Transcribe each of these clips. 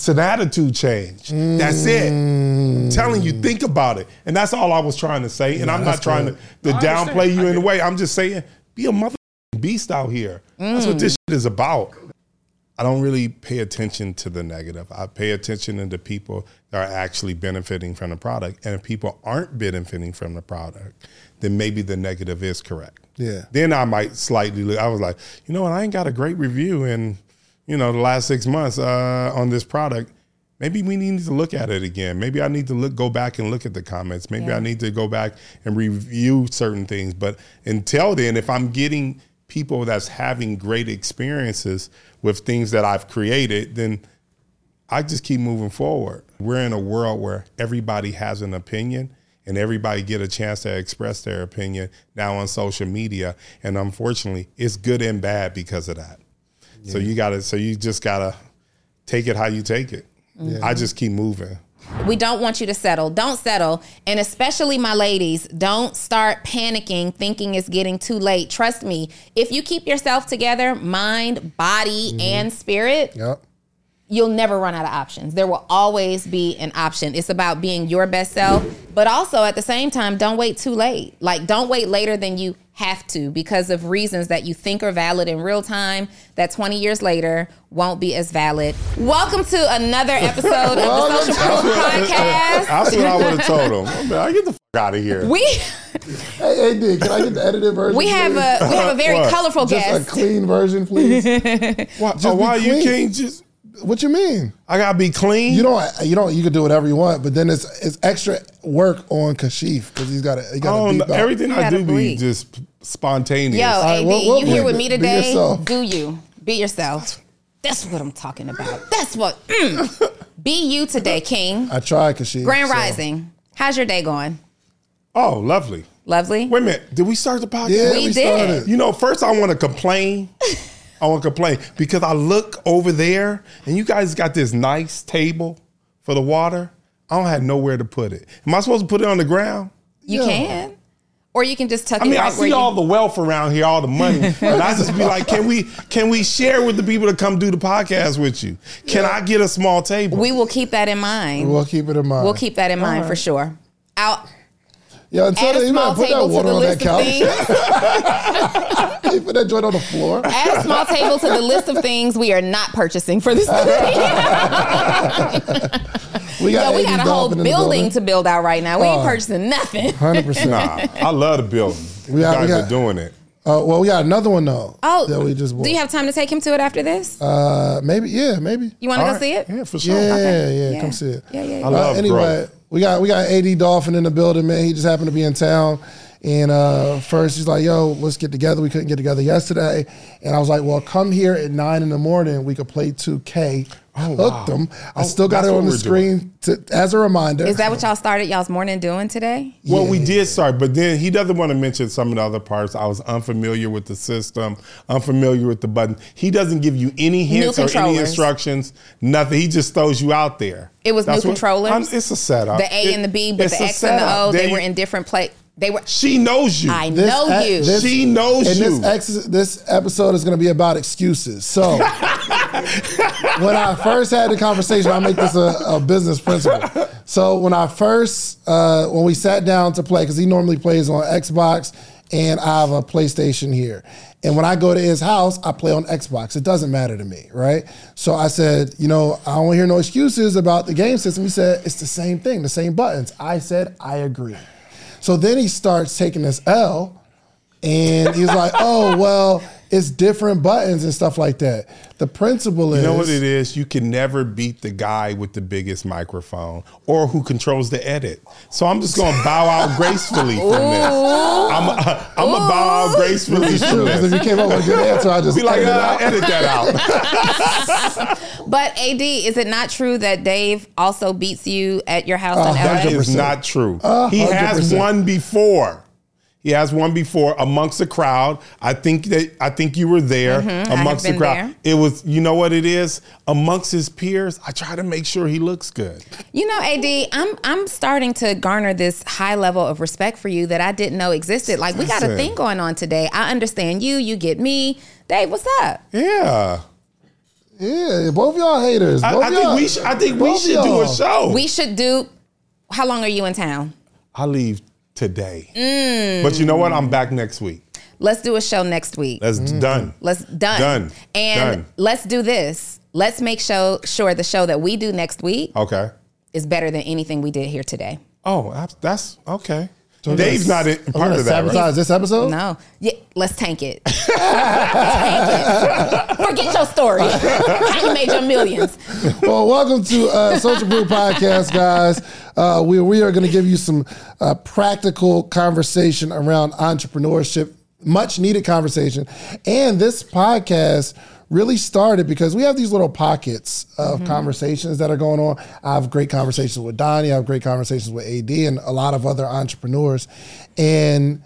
It's an attitude change. That's it. I'm telling you, think about it. And that's all I was trying to say. And I'm not trying to, to I understand. downplay you in a way. I'm just saying, be a mother beast out here. That's what this shit is about. I don't really pay attention to the negative. I pay attention to the people that are actually benefiting from the product. And if people aren't benefiting from the product, then maybe the negative is correct. Yeah. Then I might slightly look. I was like, you know what? I ain't got a great review in, you know, the last six months uh, on this product. Maybe we need to look at it again. Maybe I need to look, go back and look at the comments. Maybe Yeah. I need to go back and review certain things. But until then, if I'm getting people that's having great experiences with things that I've created, then I just keep moving forward. We're in a world where everybody has an opinion and everybody get a chance to express their opinion now on social media. And unfortunately, it's good and bad because of that. So you gotta so you just gotta take it how you take it. I just keep moving. We don't want you to settle. Don't settle. And especially my ladies, don't start panicking thinking it's getting too late. Trust me, if you keep yourself together, mind, body, mm-hmm. and spirit, Yep. you'll never run out of options. There will always be an option. It's about being your best self, but also at the same time, don't wait too late. Like, don't wait later than you have to because of reasons that you think are valid in real time that 20 years later won't be as valid. Welcome to another episode of the Social Proof Podcast. That's what I would have told them. I get the fuck out of here. We Hey, AD, can I get the edited version? we have please? a we have a very What? colorful just guest. a clean version, please. why, just oh, why you clean. can't just what you mean? I gotta be clean? You don't. You don't. You can do whatever you want, but then it's it's extra work on Kashif because he's got to. He got don't oh, to know. beep out. Everything I gotta do be just spontaneous. Yo, right, AD, what- what you here with me today? yourself. Do you be yourself? That's what I'm talking about. That's what. mm. Be you today, King. I tried Kashif. Grand so- Rising. How's your day going? oh, lovely. Lovely. Wait a minute. Did we start the podcast? Yeah, We we, did. started. You know, first I want to complain. I want to complain because I look over there and you guys got this nice table for the water. I don't have nowhere to put it. Am I supposed to put it on the ground? You Yeah. can, or you can just tuck I it mean, right I where see you. all the wealth around here, all the money, and I just be like, can we can we share with the people to come do the podcast with you? Can I get a small table? we will keep that in mind. We'll keep it in mind. We'll keep that in mind for uh-huh. sure. Out. Yeah, until Add a then, you small better put that water on that list couch. things. you put that joint on the floor. Add a small table to the list of things we are not purchasing for this. We got, Yo, we got a whole dolphin in the building to build out right now. We ain't Oh. purchasing nothing. Hundred percent. nah, I love the building. We you got- we guys got- are doing it. Uh, well, we got another one though. Oh, that we just. Bought. do you have time to take him to it after this? Uh, maybe. Yeah, maybe. you want to All go right. see it? Yeah, for sure. Yeah, Okay. yeah, Come see it. Yeah, yeah, yeah. I love Uh, anyway, growth. We got we got AD Dolphin in the building, man. He just happened to be in town. And uh, first he's like, "Yo, let's get together." We couldn't get together yesterday, and I was like, "Well, come here at nine in the morning. We could play 2K." Oh, Hooked wow. them. I Oh, still got it on the screen to, as a reminder. Is that what y'all started y'all's morning doing today? Well, we did start, but then he doesn't want to mention some of the other parts. I was unfamiliar with the system, unfamiliar with the button. He doesn't give you any hints or any instructions, nothing. He just throws you out there. It was new what- controllers? I'm- it's a setup. The A It- and the B, but it's the a X and the setup. O, they There were in different play. They were. She knows you. I This know e- you. this- She knows and you. this ex- this episode is going to be about excuses. So when I first had the conversation, I'll make this a, a business principle. So when I first uh, when we sat down to play, because he normally plays on Xbox, and I have a PlayStation here. And when I go to his house, I play on Xbox. It doesn't matter to me, right? So I said, you know, I don't want to hear no excuses about the game system. He said, it's the same thing, the same buttons. I said, I agree. So then he starts taking this L and he's like, oh, well, it's different buttons and stuff like that. The principle is You know what it is? You can never beat the guy with the biggest microphone or who controls the edit. So I'm just going to bow out gracefully from this. I'm going to bow out gracefully from true, because if you came up with a good answer, I just Be like, edited it uh, edit that out. But AD, is it not true that Dave also beats you at your house in That LA? is 100%. not true. A he hundred has percent. one before. He has one before amongst the crowd. I think that I think you were there mm-hmm, have amongst the crowd. there. It was, you know what it is? Amongst his peers, I try to make sure he looks good. You know, AD, I'm I'm starting to garner this high level of respect for you that I didn't know existed. Like we got a thing going on today. I understand you, you get me. Dave, what's up? Yeah. Yeah, both y'all haters. I, Both I think y'all- we. Sh- I think we should do y'all. a show. We should do. How long are you in town? I leave today, Mm. but you know what? I'm back next week. Let's do a show next week. That's done. Let's done. Done. And Done. let's do this. Let's make show sure the show that we do next week Okay. is better than anything we did here today. Oh, that's, that's okay. So Dave's not in, part of that. sabotage Right? this episode. No. Yeah, let's tank it. tank it. Forget your story. How you made your millions. Well, welcome to uh, Social Proof Podcast, guys. Uh, we we are going to give you some uh, practical conversation around entrepreneurship, much needed conversation, and this podcast really started because we have these little pockets of mm-hmm. conversations that are going on. I have great conversations with Donni. I have great conversations with AD and a lot of other entrepreneurs, and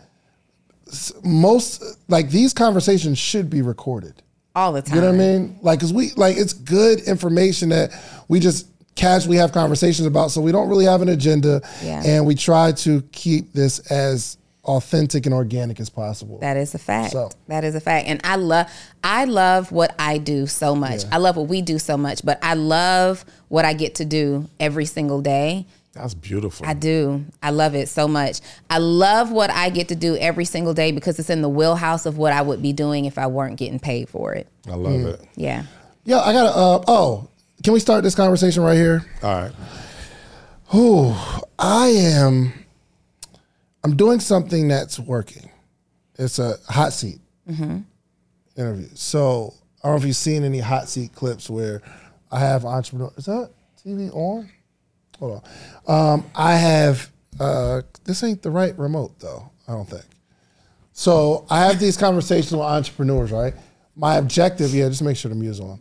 most like these conversations should be recorded. All the time. You know what I mean? Like, cause we like it's good information that we just casually have conversations about. So we don't really have an agenda, Yeah. and we try to keep this as authentic and organic as possible. That is a fact. So- That is a fact. And I love I love what I do so much. I love what we do so much, but I love what I get to do every single day. That's beautiful. I do. I love it so much. I love what I get to do every single day because it's in the wheelhouse of what I would be doing if I weren't getting paid for it. I love Mm. it. Yeah. yeah, I gotta. Uh, oh, can we start this conversation right here? All right. Oh, I am. I'm doing something that's working. It's a hot seat interview. So I don't know if you've seen any hot seat clips where I have entrepreneur. Is that TV on? Hold on. Um, I have. Uh, this ain't the right remote though. I don't think. So I have these conversations with entrepreneurs, right? My objective, yeah, just make sure the music's on.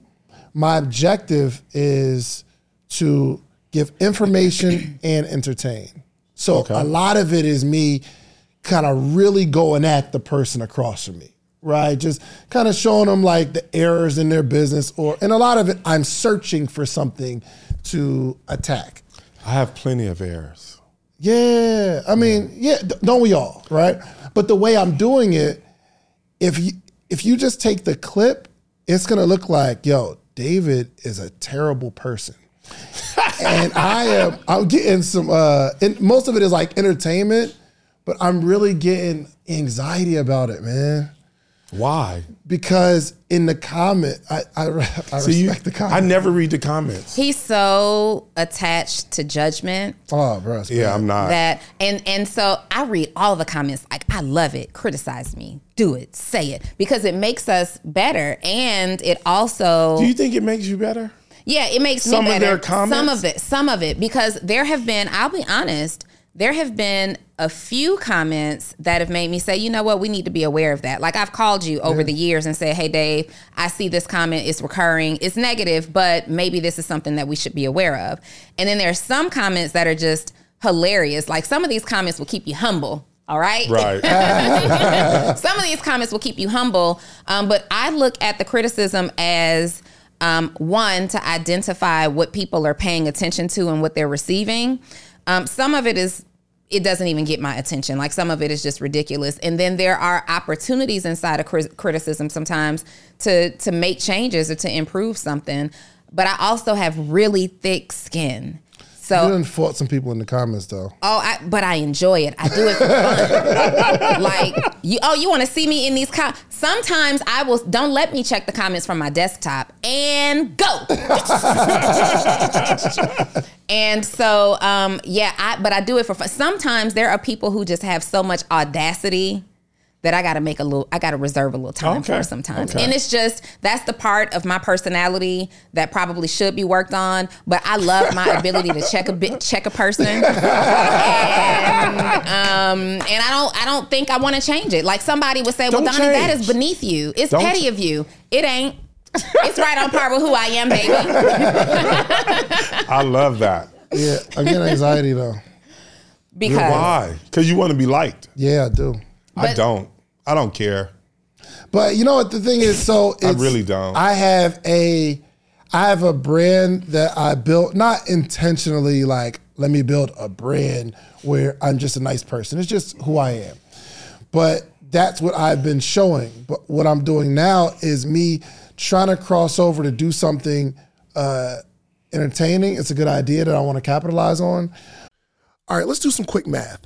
My objective is to give information and entertain. So a lot of it is me kind of really going at the person across from me, right? Just kind of showing them like the errors in their business, or and a lot of it I'm searching for something to attack. I have plenty of errors. Yeah, I mean, yeah, don't we all, right? But the way I'm doing it, if you if you just take the clip, it's gonna look like, yo, David is a terrible person. And I am I'm getting some uh and most of it is like entertainment, but I'm really getting anxiety about it, man. Why? Because in the comment, I I, I So you, respect the comments. I never read the comments. He's so attached to judgment oh, bro, Yeah, bad. I'm not. that and and so I read all the comments like I love it. Criticize me. Do it. Say it because it makes us better and it also Do you think it makes you better? Yeah, it makes Some me of their comments? Some of it, some of it, because there have been. I'll be honest. There have been a few comments that have made me say, you know what, we need to be aware of that. Like I've called you over the years and said, hey Dave, I see this comment. It's recurring. It's negative, but maybe this is something that we should be aware of. And then there's some comments that are just hilarious. Like some of these comments will keep you humble. All right. Right. Some of these comments will keep you humble, um, but I look at the criticism as um, one to identify what people are paying attention to and what they're receiving. Um, some of it is it doesn't even get my attention. Like some of it is just ridiculous, and then there are opportunities inside of cri- criticism sometimes to to make changes or to improve something. But I also have really thick skin. So You done fought some people in the comments though. Oh, I, but I enjoy it. I do it for fun. like you. Oh, you want to see me in these com Sometimes I will. Don't let me check the comments from my desktop and go. and so, um, yeah. I. But I do it for fun. Sometimes there are people who just have so much audacity that I got to make a little. I got to reserve a little time Okay. for sometimes. Okay. And it's just that's the part of my personality that probably should be worked on. But I love my ability to check a bit, check a person, and um, and I don't, I don't think I want to change it. Like somebody would say, "Well, Don't Donni, that change. is beneath you. It's Don't petty ch- of you. It ain't. It's right on par with who I am, baby." I love that. Yeah, I'm getting anxiety though. Because Why? Because you want to be liked. Yeah, I do. I don't. I don't care. But you know what the thing is? So it's, really don't. I have a, I have a brand that I built not intentionally. Like, let me build a brand where I'm just a nice person. It's just who I am. But that's what I've been showing. But what I'm doing now is me trying to cross over to do something uh, entertaining, it's a good idea that I want to capitalize on. All right, let's do some quick math.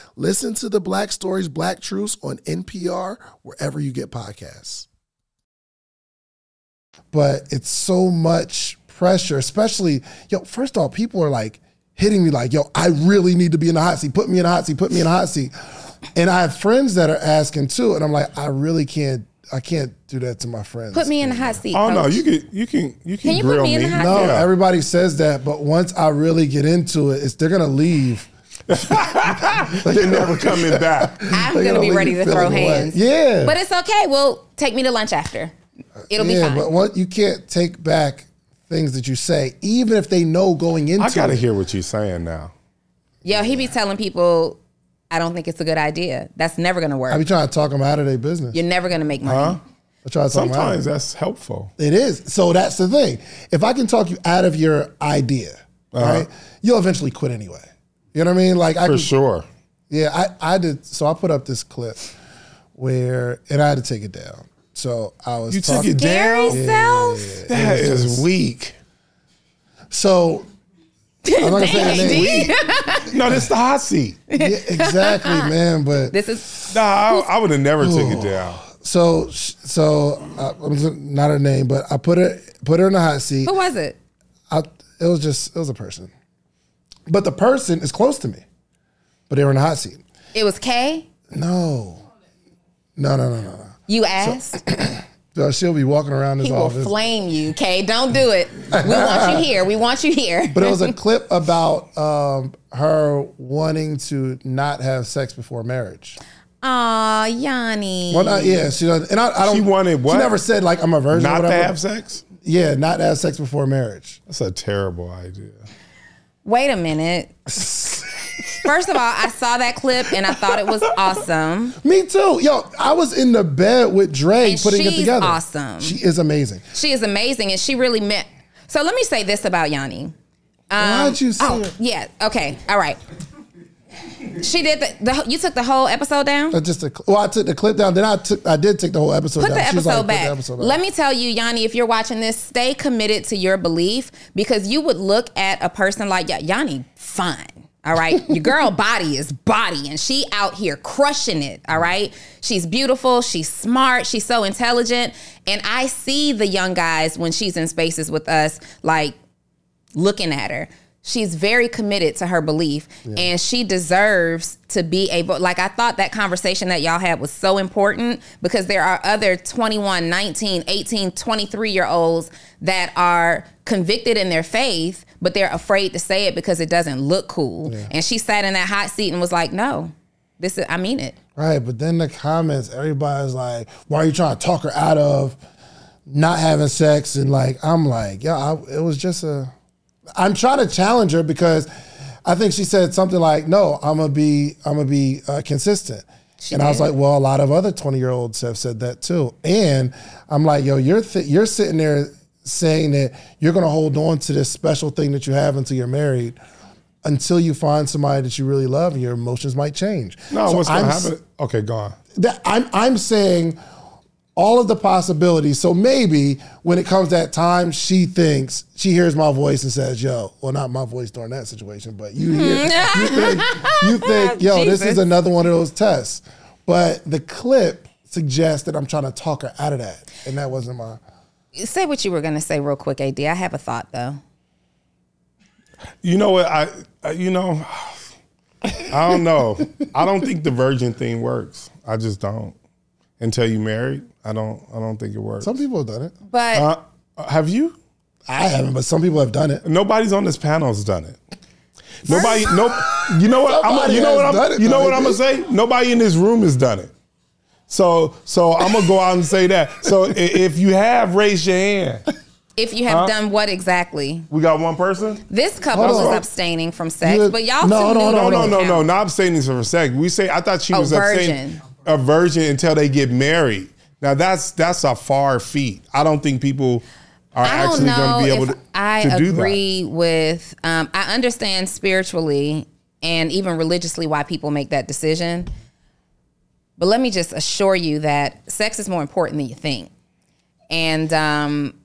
Listen to the Black Stories, Black Truths on NPR, wherever you get podcasts. But it's so much pressure, especially, yo, first off, people are like hitting me like, yo, I really need to be in the hot seat. Put me in the hot seat, put me in the hot seat. And I have friends that are asking too, and I'm like, I really can't I can't do that to my friends. Put me in the hot seat. Oh no, you can you can you can, Can you put grill me in the hot No, Yeah. everybody says that, but once I really get into it, it's they're gonna leave. They're never coming back. I'm They're gonna be ready to feeling throw away. hands. Yeah, But it's okay. Well, take me to lunch after. It'll be fine. but what you can't take back things that you say, even if they know going into I gotta it. hear what you're saying now. Yo, he be telling people, I don't think it's a good idea. That's never gonna work. I be trying to talk them out of their business. You're never gonna make money. I try to talk 'em Sometimes it. that's helpful. It is. So that's the thing. If I can talk you out of your idea, uh-huh. right, you'll eventually quit anyway. You know what I mean? Like I For can, sure. Yeah, I, I did. So I put up this clip where, and I had to take it down. So I was You took talking. it Scary down. self. That is weak. So I'm not gonna say the name. No, this the hot seat. Yeah, exactly, man. But This is Nah, I, I would have never took it down. so so uh, not her name, but I put her put her in the hot seat. who was it? I, it was just it was a person, but the person is close to me, but they were in the hot seat. It was Kay. No, no, no, no, no. no. You asked. Uh, she'll be walking around his He will office. flame you, okay? Don't do it. We want you here. We want you here. But it was a clip about um, her wanting to not have sex before marriage. Aw, Yanni. Well, not, yeah, she does, and I, I don't. She wanted what? She never said like I'm a virgin. or Not to whatever. have sex? Yeah, not to have sex before marriage. That's a terrible idea. Wait a minute. First of all, I saw that clip and I thought it was awesome. Me too. Yo, I was in the bed with Dre And putting it together. awesome. She is amazing. She is amazing and she really meant. So let me say this about Yanni. Why'd um, you oh, say Oh, it? yeah. Okay. All right. She did the, the. You took the whole episode down. That's just a, well, I took the clip down. Then I took, I did take the whole episode Put down. the episode like, put the back. episode. Let me tell you, Yanni, if you're watching this, stay committed to your belief because you would look at a person like Ya- Yanni, fine. All right. Your girl body is body and she out here crushing it. All right. She's beautiful. She's smart. She's so intelligent. And I see the young guys when she's in spaces with us, like looking at her. She's very committed to her belief and she deserves to be able like I thought that conversation that y'all had was so important because there are other 21, 19, 18, 23 year olds that are convicted in their faith but they're afraid to say it because it doesn't look cool. And she sat in that hot seat and was like, "No. This is I mean it." Right, but then the comments, everybody's like, "Why are you trying to talk her out of not having sex?" And like, I'm like, "Yeah, I, it was just a." I'm trying to challenge her because I think she said something like, "No, I'm gonna be, I'm gonna be uh, consistent." and I was like, "Well, a lot of other 20 year olds have said that too." And I'm like, "Yo, you're th- you're sitting there saying that you're gonna hold on to this special thing that you have until you're married." Until you find somebody that you really love, and your emotions might change. No, So what's going I'm to happen? Okay, go on. that I'm I'm saying all of the possibilities. So maybe when it comes that time, she thinks she hears my voice and says, "Yo," well, not my voice during that situation, but you hear, hmm. you think, you think, "Yo, this is another one of those tests." But the clip suggests that I'm trying to talk her out of that, and that wasn't my. Say what you were going to say real quick, AD. I have a thought though. You know what? I, I you know, I don't know. I don't think the virgin thing works. I just don't. Until you married, I don't. I don't think it works. Some people have done it. But Uh, have you? I haven't, but some people have done it. Nobody's on this panel has done it. Nobody. No. You know what? I'm, Somebody you know what? I'm, it, you know though, what I'm gonna say? Nobody in this room has done it. So, so I'm gonna go out and say that. So, if you have, raise your hand. if you have done what exactly? We got one person. This couple Hold was on. abstaining from sex, You- but y'all no, two hold knew on, that hold No, no, no, no, not abstaining for sex. We say I thought she Oh, was abstaining virgin. A virgin until they get married. Now that's that's a far feat. I don't think people are actually going to be able to, I to do that. agree with. Um, I understand spiritually and even religiously why people make that decision, but let me just assure you that sex is more important than you think, and um,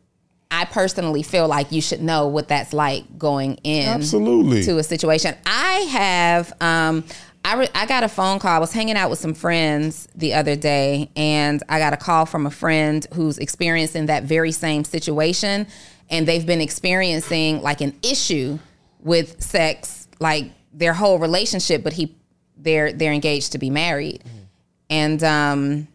I personally feel like you should know what that's like going in Absolutely. to a situation. I have. Um, I, re- I got a phone call. I was hanging out with some friends the other day, and I got a call from a friend who's experiencing that very same situation, and they've been experiencing like an issue with sex, like their whole relationship. But he, they're they're engaged to be married, and um,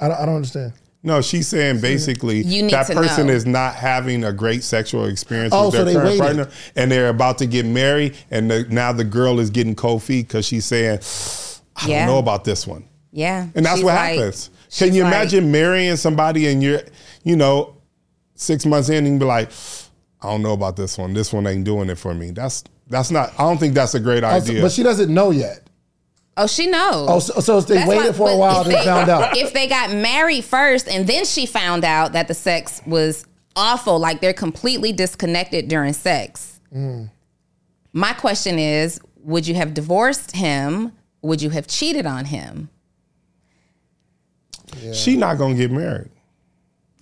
I don't, I don't understand. No, she's saying basically that person know. is not having a great sexual experience Oh, with their they current waited. partner, and they're about to get married, and the, now the girl is getting cold feet because she's saying, "I Yeah. don't know about this one," yeah, and that's She's what like- happens. Can you like- imagine marrying somebody and you're, you know, six months in and you be like, "I don't know about this one. This one ain't doing it for me." That's that's not. I don't think that's a great idea. but she doesn't know yet. Oh, she knows. Oh, so, so they That's waited why- for a while, then they- found out. If they got married first and then she found out that the sex was awful, like they're completely disconnected during sex. Mm. My question is would you have divorced him? Would you have cheated on him? she not gonna get married.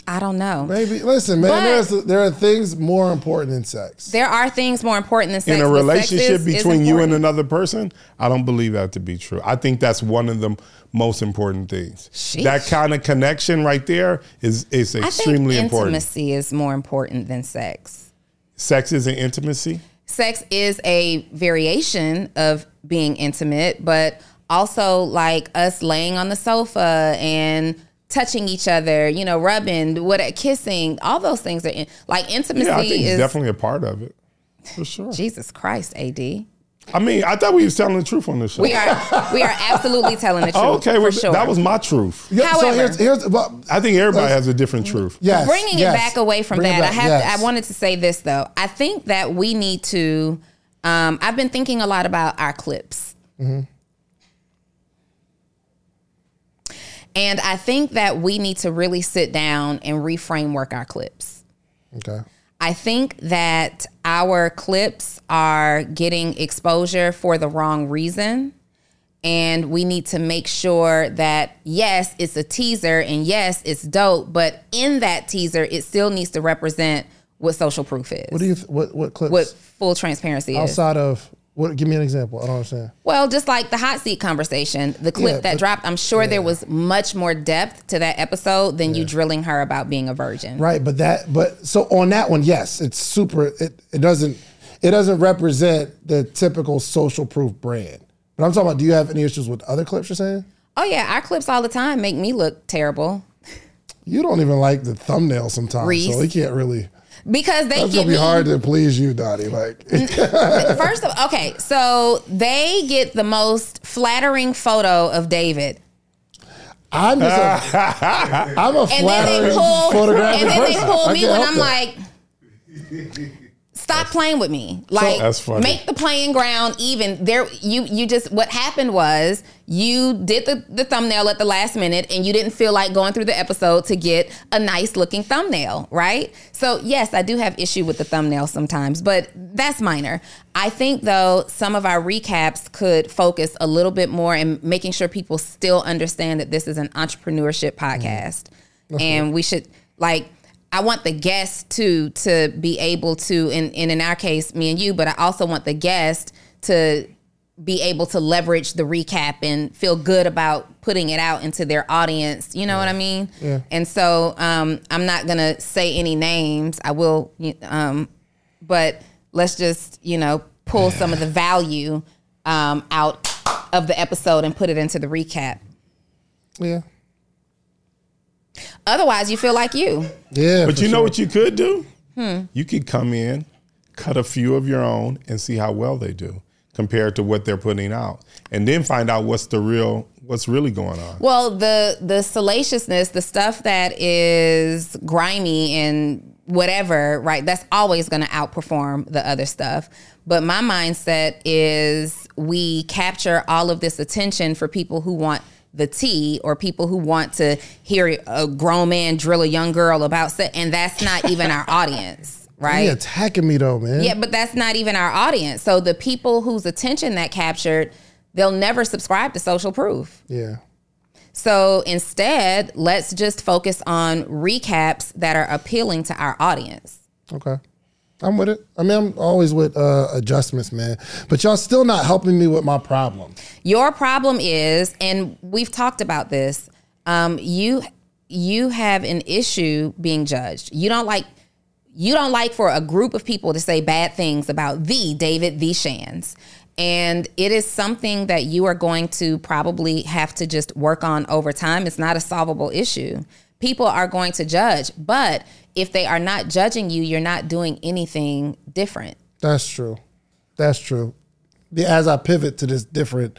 I don't know. Maybe listen, man. But- there are things more important than sex. There are things more important than sex. in a relationship is- is between you and another person, I don't believe that to be true. I think that's one of the most important things. Sheesh. That kind of connection right there is is I extremely think important. intimacy is more important than sex. Sex is an intimacy. sex is a variation of being intimate, but also like us laying on the sofa and touching each other, you know, rubbing, what kissing, all those things are in like intimacy Yeah, I think is definitely a part of it. For sure. Jesus Christ, AD. I mean, I thought we was telling the truth on this show. We are we are absolutely telling the truth. Oh, okay, for well, sure. that was my truth. Yeah, so However- here's here's well, I think everybody has a different truth. yes, bringing yes. it back away from Bring that. back, I have. yes. I wanted to say this though. I think that we need to. Um, I've been thinking a lot about our clips. And I think that we need to really sit down and reframe work our clips. Okay. I think that our clips are getting exposure for the wrong reason. And we need to make sure that, yes, it's a teaser and yes, it's dope, but in that teaser, it still needs to represent what social proof is, What do you th- what what clips what full transparency is. outside of what? Give me an example. I don't understand. Well, just like the hot seat conversation, the clip Yeah, that but- dropped, I'm sure there was much more depth to that episode than you drilling her about being a virgin. Right, but that but so on that one, yes, it's super. It it doesn't it doesn't represent the typical social proof brand. But I'm talking about. Do you have any issues with other clips you're saying? Oh, yeah, our clips all the time make me look terrible. You don't even like the thumbnail sometimes, Reese. so you can't really. Because they That's get gonna be me hard to please you, Dottie. Like, First of okay, so they get the most flattering photo of David. I'm just a, I'm a And then flattering they pull photographic and then they pull I me can't when help I'm that. like Stop playing with me. Like That's make the playing ground even. There you you just what happened was you did the, the thumbnail at the last minute and you didn't feel like going through the episode to get a nice looking thumbnail, right? So yes, I do have issue with the thumbnail sometimes, but that's minor. I think though some of our recaps could focus a little bit more in making sure people still understand that this is an entrepreneurship podcast. And we should like I want the guest to to be able to, and, and in our case, me and you, but I also want the guest to be able to leverage the recap and feel good about putting it out into their audience. You know what I mean? Yeah. And so um, I'm not gonna say any names. I will, um, but let's just you know pull some of the value um, out of the episode and put it into the recap. Yeah, Otherwise, you feel like you. yeah. But for you know what you could do? Hmm. You could come in, cut a few of your own, and see how well they do compared to what they're putting out, and then find out what's the real, what's really going on. Well, the the salaciousness, the stuff that is grimy and whatever, right? That's always going to outperform the other stuff. But my mindset is we capture all of this attention for people who want the tea or people who want to hear a grown man drill a young girl about sex, and that's not even our audience, right? You attacking me though, man. Yeah, but that's not even our audience. So the people whose attention that captured, they'll never subscribe to social proof. yeah. So instead, let's just focus on recaps that are appealing to our audience. Okay. I'm with it. I mean, I'm always with uh, adjustments, man. But y'all still not helping me with my problem. Your problem is, and we've talked about this, um, you you have an issue being judged. You don't like you don't like for a group of people to say bad things about the David the Shands. And it is something that you are going to probably have to just work on over time. It's not a solvable issue. People are going to judge, but if they are not judging you, you're not doing anything different. That's true. That's true. Yeah, As I pivot to this different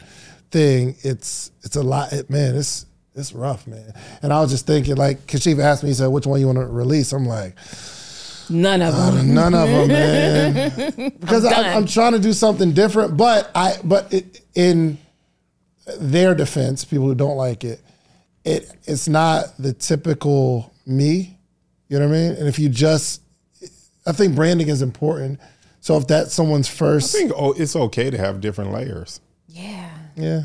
thing, it's it's a lot. It, man, it's it's rough, man. And I was just thinking, like, Kashifa asked me, he said, "Which one you want to release?" I'm like, None of uh, them. none of them, man. Because I'm I. I'm trying to do something different, but I but it, in their defense, people who don't like it, it it's not the typical me. You know what I mean? And if you just, I think branding is important. So if that's someone's first, I think oh, it's okay to have different layers. Yeah. yeah,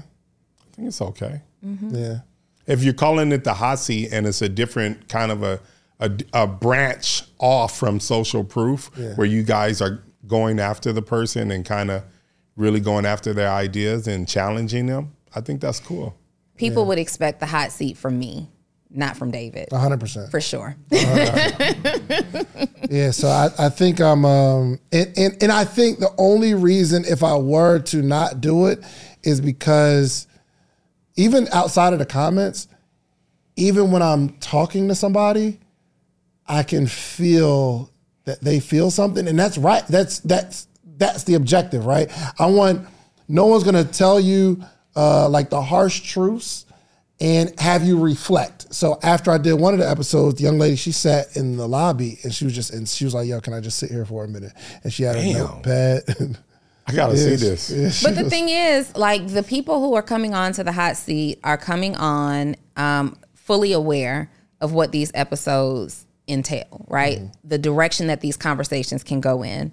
I think it's okay. Mm-hmm. yeah, If you're calling it the hot seat and it's a different kind of a a, a branch off from social proof, where you guys are going after the person and kind of really going after their ideas and challenging them, I think that's cool. People would expect the hot seat from me, not from David, hundred percent. for sure. Yeah, so I, I think I'm, um, and, and and I think the only reason if I were to not do it is because even outside of the comments, even when I'm talking to somebody, I can feel that they feel something, and that's right. That's that's that's the objective, right? I want no one's gonna tell you uh, like the harsh truths and have you reflect. So after I did one of the episodes, the young lady she sat in the lobby and she was just and she was like, "Yo, can I just sit here for a minute?" And she had a Damn. notepad. I gotta see this. Yeah, But the was- thing is, like the people who are coming on to the hot seat are coming on um, fully aware of what these episodes entail, right? The direction that these conversations can go in.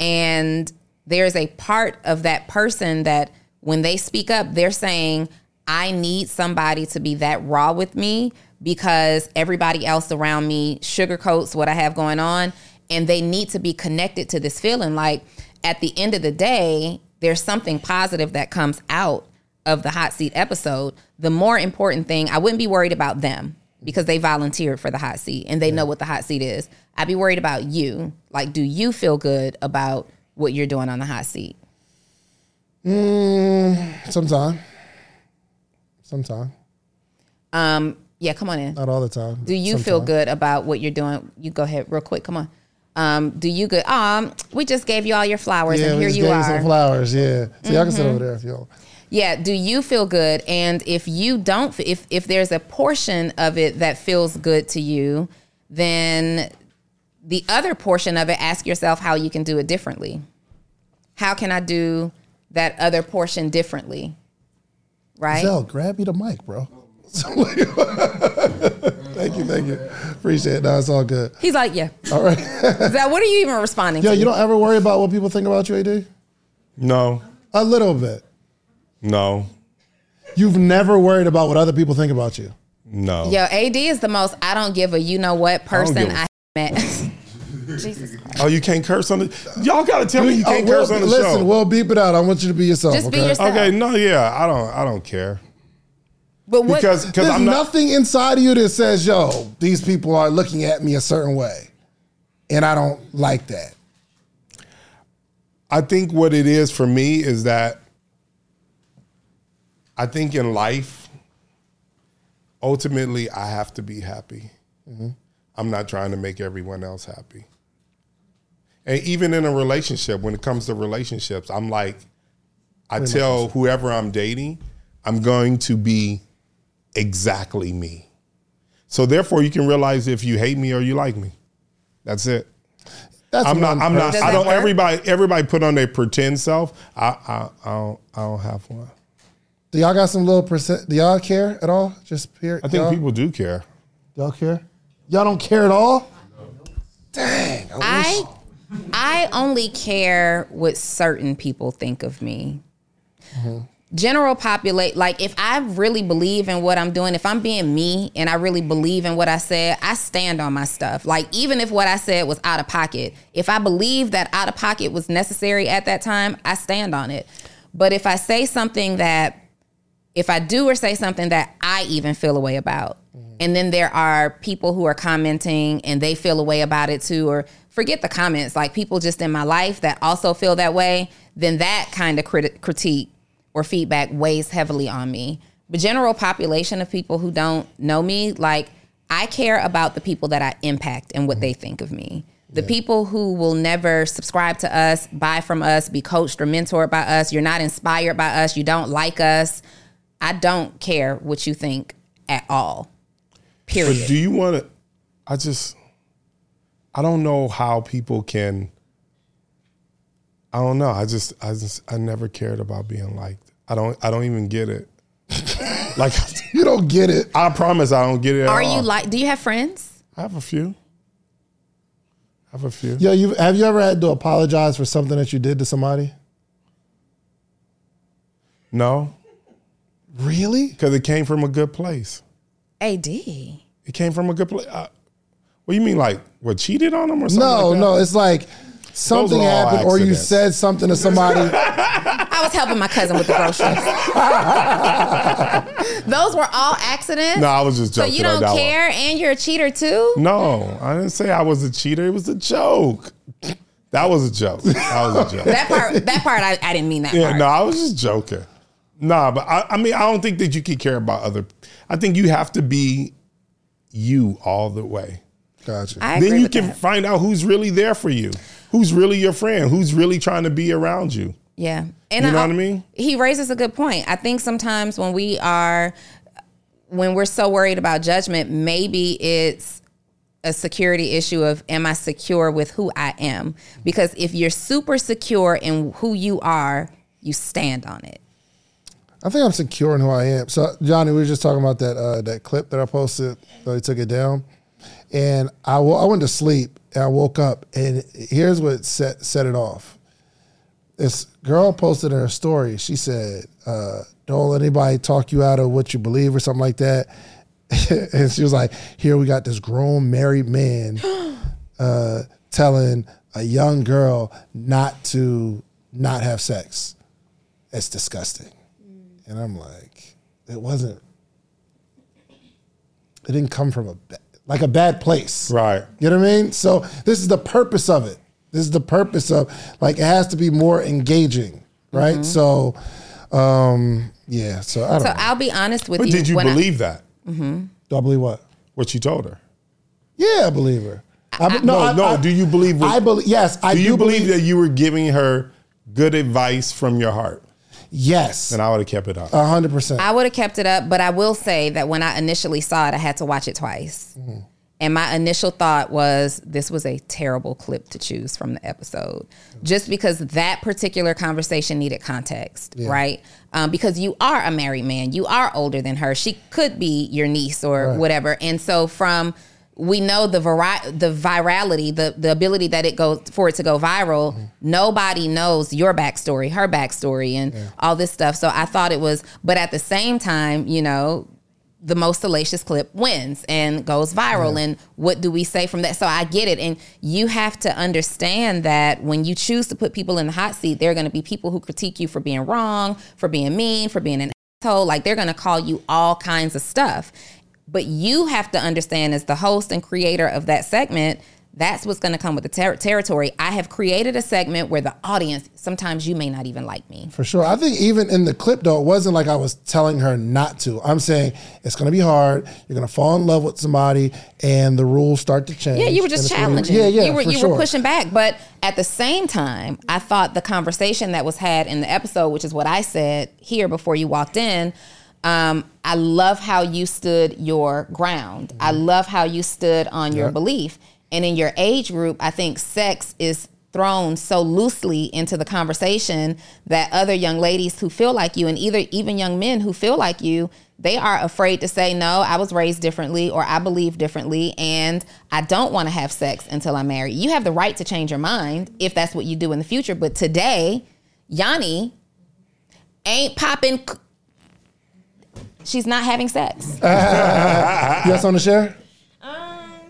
And there's a part of that person that when they speak up, they're saying, I need somebody to be that raw with me because everybody else around me sugarcoats what I have going on. And they need to be connected to this feeling. Like at the end of the day, there's something positive that comes out of the hot seat episode. The more important thing, I wouldn't be worried about them because they volunteered for the hot seat and they know what the hot seat is. I'd be worried about you. Like, do you feel good about what you're doing on the hot seat? Sometime, sometime, Um, yeah, come on in. not all the time. Do you feel good about what you're doing? You go ahead real quick. Come on. Um, do you good? Um, we just gave you all your flowers, Yeah, and we here you gave are. Mm-hmm. some flowers. Yeah, so y'all can sit over there if y'all. Yeah, do you feel good? And if you don't, if if there's a portion of it that feels good to you, then the other portion of it, ask yourself how you can do it differently. How can I do that other portion differently? Right? Zell, grab me the mic, bro. thank you, thank you. Appreciate it. No, it's all good. He's like, yeah. All right. Is that what are you even responding Yo, to? you don't ever worry about what people think about you, AD? No, A little bit. no, You've never worried about what other people think about you. no. Yo, AD is the most I don't give a you know what person I, a I, met. Jesus Christ. Oh, you can't curse on the. Y'all gotta tell me you Oh, can't we'll- curse on the listen, show. we'll beep it out. I want you to be yourself. Just be okay? yourself. okay, no, yeah, I don't, I don't care But what? because because There's I'm not. nothing inside of you that says, yo, these people are looking at me a certain way. And I don't like that. I think what it is for me is that I think in life, ultimately, I have to be happy. Mm-hmm. I'm not trying to make everyone else happy. And even in a relationship, when it comes to relationships, I'm like, I tell whoever I'm dating, I'm going to be exactly me. So therefore, you can realize if you hate me or you like me. That's it. That's I'm not. I'm not. Does I don't. work? Everybody. Everybody put on their pretend self. I. I. I don't. I don't have one. Do y'all got some little percent? Do y'all care at all? Just here. I think y'all, people do care. Y'all care? Y'all don't care at all? Dang. I I I only care what certain people think of me. General populate like if I really believe in what I'm doing, if I'm being me and I really believe in what I said, I stand on my stuff. Like even if what I said was out of pocket, if I believe that out of pocket was necessary at that time, I stand on it. But if I say something that if I do or say something that I even feel a way about, and then there are people who are commenting and they feel a way about it too, or forget the comments, like people just in my life that also feel that way, then that kind of crit- critique or feedback weighs heavily on me. But general population of people who don't know me, like I care about the people that I impact and what mm-hmm. they think of me. The people who will never subscribe to us, buy from us, be coached or mentored by us, you're not inspired by us, you don't like us. I don't care what you think at all. Period. But do you want to? I just. I don't know how people can. I don't know. I just. I just. I never cared about being liked. I don't. I don't even get it. like. You don't get it. I promise I don't get it. At Are all. you like? Do you have friends? I have a few. I have a few. Yo, you have you ever had to apologize for something that you did to somebody? No, Really? because it came from a good place. Ad. It came from a good place. Uh, what do you mean, like what cheated on them or something? No, like that? no. It's like something are all happened, or you said something to somebody. I was helping my cousin with the groceries. Those were all accidents. No, I was just so joking. you don't that one. care, and you're a cheater too. No, I didn't say I was a cheater. It was a joke. That was a joke. That was a joke. That part. That part. I, I didn't mean that yeah, part. no, I was just joking. Nah, but I, I mean, I don't think that you can care about other. I think you have to be you all the way. Gotcha. I agree then you with can that. find out who's really there for you, who's really your friend, who's really trying to be around you. Yeah. And You know what I mean? He raises a good point. I think sometimes when we are when we're so worried about judgment, maybe it's a security issue of am I secure with who I am? Because if you're super secure in who you are, you stand on it. I think I'm secure in who I am. So, Johnny, we were just talking about that uh, that clip that I posted. So he took it down, and I went to sleep and I woke up, and here's what set set it off. This girl posted in her story. She said, uh, "Don't let anybody talk you out of what you believe or something like that." and she was like, "Here we got this grown married man uh, telling a young girl not to not have sex. It's disgusting." And I'm like, it wasn't. It didn't come from a like a bad place, Right. You know what I mean? So this is the purpose of it. This is the purpose of like it has to be more engaging, right? So, um, yeah. So I don't So know. I'll be honest with But you. did you when I- believe that? Do I believe what? What you told her? Yeah, I believe her. I, be- No, I- no. I- do you believe? What, I believe. Yes, I do do, you believe, that you were giving her good advice from your heart? Yes, And I would have kept it up. a hundred percent. I would have kept it up, but I will say that when I initially saw it, I had to watch it twice. And my initial thought was this was a terrible clip to choose from the episode, just because that particular conversation needed context, right? Um, because you are a married man, you are older than her. She could be your niece or whatever, and so from we know the vari- the virality, the the ability that it goes for it to go viral. Nobody knows your backstory, her backstory, and all this stuff. So I thought it was, but at the same time, you know, the most salacious clip wins and goes viral. And what do we say from that? So I get it. And you have to understand that when you choose to put people in the hot seat, there are going to be people who critique you for being wrong, for being mean, for being an asshole. Like they're going to call you all kinds of stuff. But you have to understand, as the host and creator of that segment, that's what's going to come with the ter- territory. I have created a segment where the audience, sometimes you may not even like me. For sure. I think even in the clip though, it wasn't like I was telling her not to. I'm saying it's gonna be hard. You're gonna fall in love with somebody and the rules start to change. Yeah, you were just challenging. yeah, yeah. You were you sure. were pushing back, but at the same time, I thought the conversation that was had in the episode, which is what I said here before you walked in. Um, I love how you stood your ground. I Mm-hmm. love how you stood on your belief. And in your age group, I think sex is thrown so loosely into the conversation that other young ladies who feel like you and either even young men who feel like you they are afraid to say no i was raised differently or i believe differently and i don't want to have sex until i'm married you have the right to change your mind if that's what you do in the future but today yanni ain't popping she's not having sex Yes on the share?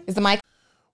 is the mic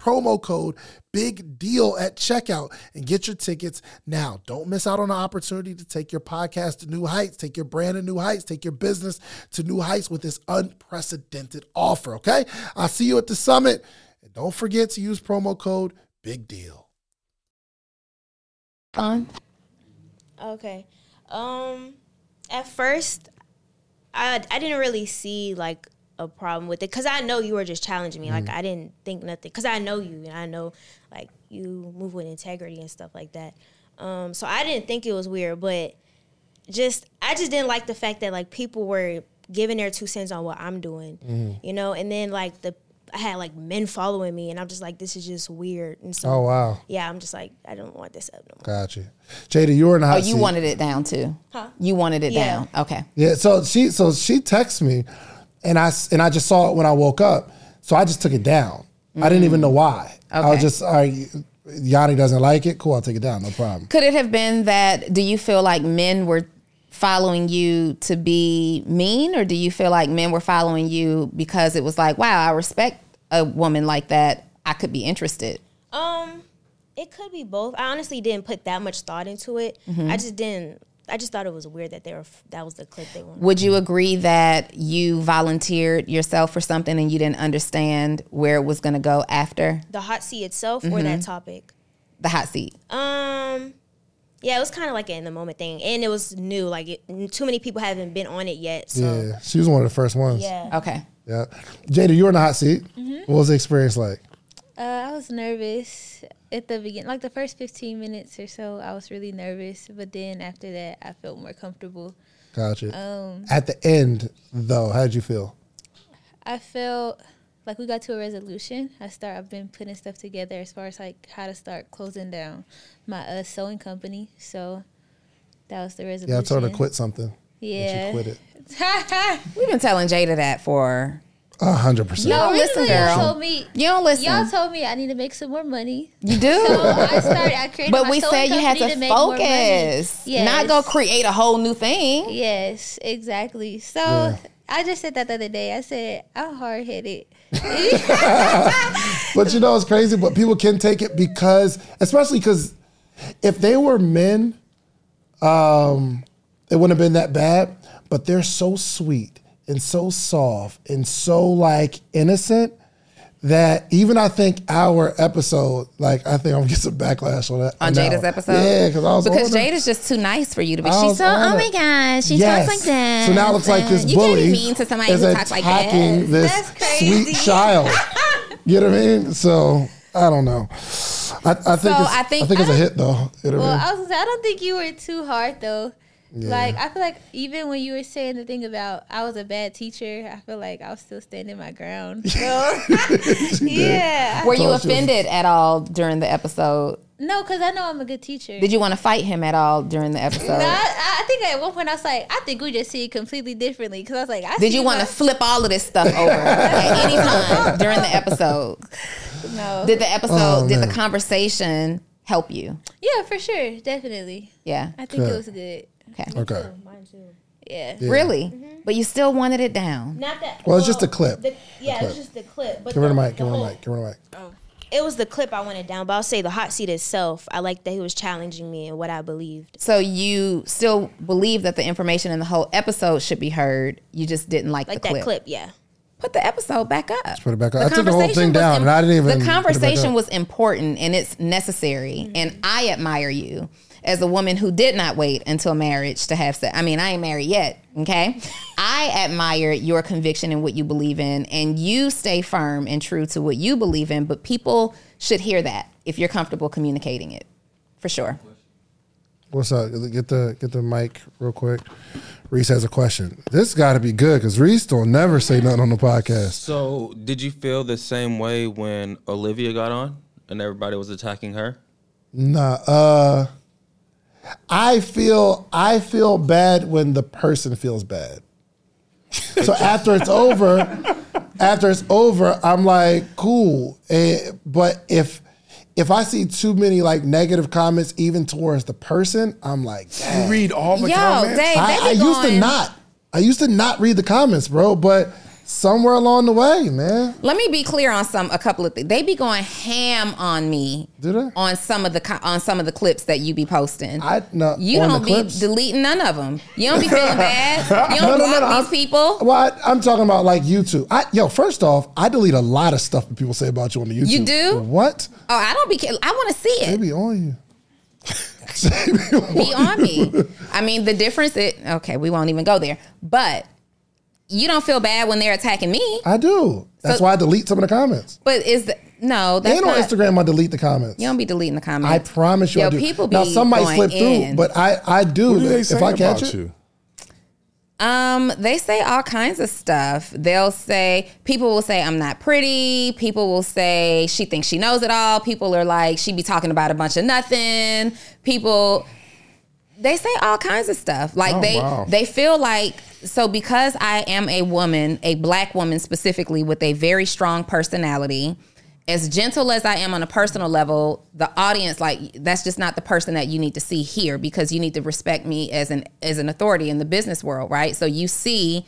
promo code big deal at checkout and get your tickets now. Don't miss out on the opportunity to take your podcast to new heights, take your brand to new heights, take your business to new heights with this unprecedented offer, okay? I'll see you at the summit. And don't forget to use promo code big deal. On. Okay. Um at first I I didn't really see like a problem with it cuz I know you were just challenging me. Like I didn't think nothing cuz I know you and I know like you move with integrity and stuff like that. Um so I didn't think it was weird, but just I just didn't like the fact that like people were giving their two cents on what I'm doing. You know, and then like the I had like men following me and I'm just like this is just weird. And so Oh, wow. yeah, I'm just like I don't want this up no more. Gotcha. Jada, you were in the hot Oh, you seat. wanted it down too. Huh? You wanted it Yeah. down. Okay. Yeah, so she so she texted me, and I s- and I just saw it when I woke up, so I just took it down. I didn't even know why. I was just all right. Yanni doesn't like it. Cool, I'll take it down. No problem. Could it have been that? Do you feel like men were following you to be mean, or do you feel like men were following you because it was like, wow, I respect a woman like that. I could be interested. Um, it could be both. I honestly didn't put that much thought into it. Mm-hmm. I just didn't. I just thought it was weird that they were. That was the clip they wanted. Would you agree that you volunteered yourself for something and you didn't understand where it was going to go after The hot seat itself or Mm-hmm. that topic? the hot seat? Um, yeah, it was kind of like an in the moment thing, and it was new. Like it, too many people haven't been on it yet. So Yeah, she was one of the first ones. yeah. Okay. yeah. Jada, you were in the hot seat. What was the experience like? Uh, I was nervous at the beginning, like the first 15 minutes or so. I was really nervous, but then after that, I felt more comfortable. Gotcha. Um, At the end, though, how did you feel? I felt like we got to a resolution. I start. I've been putting stuff together as far as like how to start closing down my uh, sewing company. So that was the resolution. Yeah, I told her to quit something. and Yeah. she quit it. We've been telling Jada that for. A hundred percent. You don't Y'all listen, recently y'all told me. You don't listen. Y'all told me I need to make some more money. you do. So I started. I created. but my we said you had company to, make more money. focus, Yes. not go create a whole new thing. Yes, exactly. So Yeah. I just said that the other day. I said I'm hard headed. But you know it's crazy, but people can take it because, especially because if they were men, um, it wouldn't have been that bad. But they're so sweet and so soft and so like innocent that even I think our episode, like I think I'm gonna get some backlash on that. On that Jada's episode, yeah, because I was because on it. Jada's just too nice for you to be. I She's so on oh my gosh, she Yes. talks like that. So now it looks like this you bully can't be mean to somebody is who talks like that. attacking this That's crazy. sweet child. You know what I mean? So I don't know. I, I think So it's, I I think- think, it's I a hit though. You know Well, I mean? I was say I don't think you were too hard though. Like I feel like even when you were saying the thing about I was a bad teacher, I feel like I was still standing my ground. So yeah, Were you Thought she was- offended at all during the episode? no, because I know I'm a good teacher. Did you want to fight him at all during the episode? No, I, I think at one point I was like, I think we just see it completely differently. Because I was like, I Did you want to flip all of this stuff over at any time during the episode? No. Did the episode, Oh, did the conversation help you? yeah, for sure, definitely. Yeah. I think Okay. it was good. Okay. Okay. Mine too. Yeah. Really? Mm-hmm. But you still wanted it down. Not that. Well, it's just a clip. The, yeah, clip. it's just the clip. But Give her the the- mic. Give her the whole- mic. Give her the mic. Oh. It was the clip I wanted down, but I'll say the hot seat itself. I like that he was challenging me and what I believed. So you still believe that the information in the whole episode should be heard. You just didn't like, Like the that clip. clip, yeah. Put the episode back up. put it back up. I took the whole thing was down, and I didn't even put it The back conversation up. was important and it's necessary, and mm-hmm. I admire you as a woman who did not wait until marriage to have sex. I mean, I ain't married yet. Okay, I admire your conviction and what you believe in, and you stay firm and true to what you believe in. But people should hear that if you're comfortable communicating it, for sure. What's up? Get the get the mic real quick. Reese has a question. This got to be good because Reese don't never say nothing on the podcast. So, did you feel the same way when Olivia got on and everybody was attacking her? Nah, uh, I feel I feel bad when the person feels bad. So after it's over, after it's over, I'm like, cool. Eh, but if if I see too many like negative comments, even towards the person, I'm like, You read all the Yo, comments. they- I, I used to not. I used to not read the comments, bro. But somewhere along the way, man. Let me be clear on some a couple of things. They be going ham on me Do they? on some of the on some of the clips that you be posting. I no. you on don't the be clips. deleting none of them. You don't be feeling bad. You don't No, no, no, block no, these I'm- people. Well, I, I'm talking about like YouTube. I, yo, first off, I delete a lot of stuff that people say about you on the YouTube. You do? What? Oh, I don't be. I want to see They it. be on you. Be on me. I mean, the difference. It okay. We won't even go there. But you don't feel bad when they're attacking me. I do. That's So- why I delete some of the comments. But is the, no? That's and on not, Instagram, I delete the comments. You don't be deleting the comments. I promise you, Yo, I do. people now be some might going slip in. through, but I I do. What do they if I catch about it, you? Um, they say all kinds of stuff. They'll say people will say I'm not pretty. People will say she thinks she knows it all. People are like she be talking about a bunch of nothing. People they say all kinds of stuff. Like Oh, they wow. they feel like so because I am a woman, a black woman specifically with a very strong personality, as gentle as I am on a personal level, the audience like that's just not the person that you need to see here because you need to respect me as an as an authority in the business world, right? So you see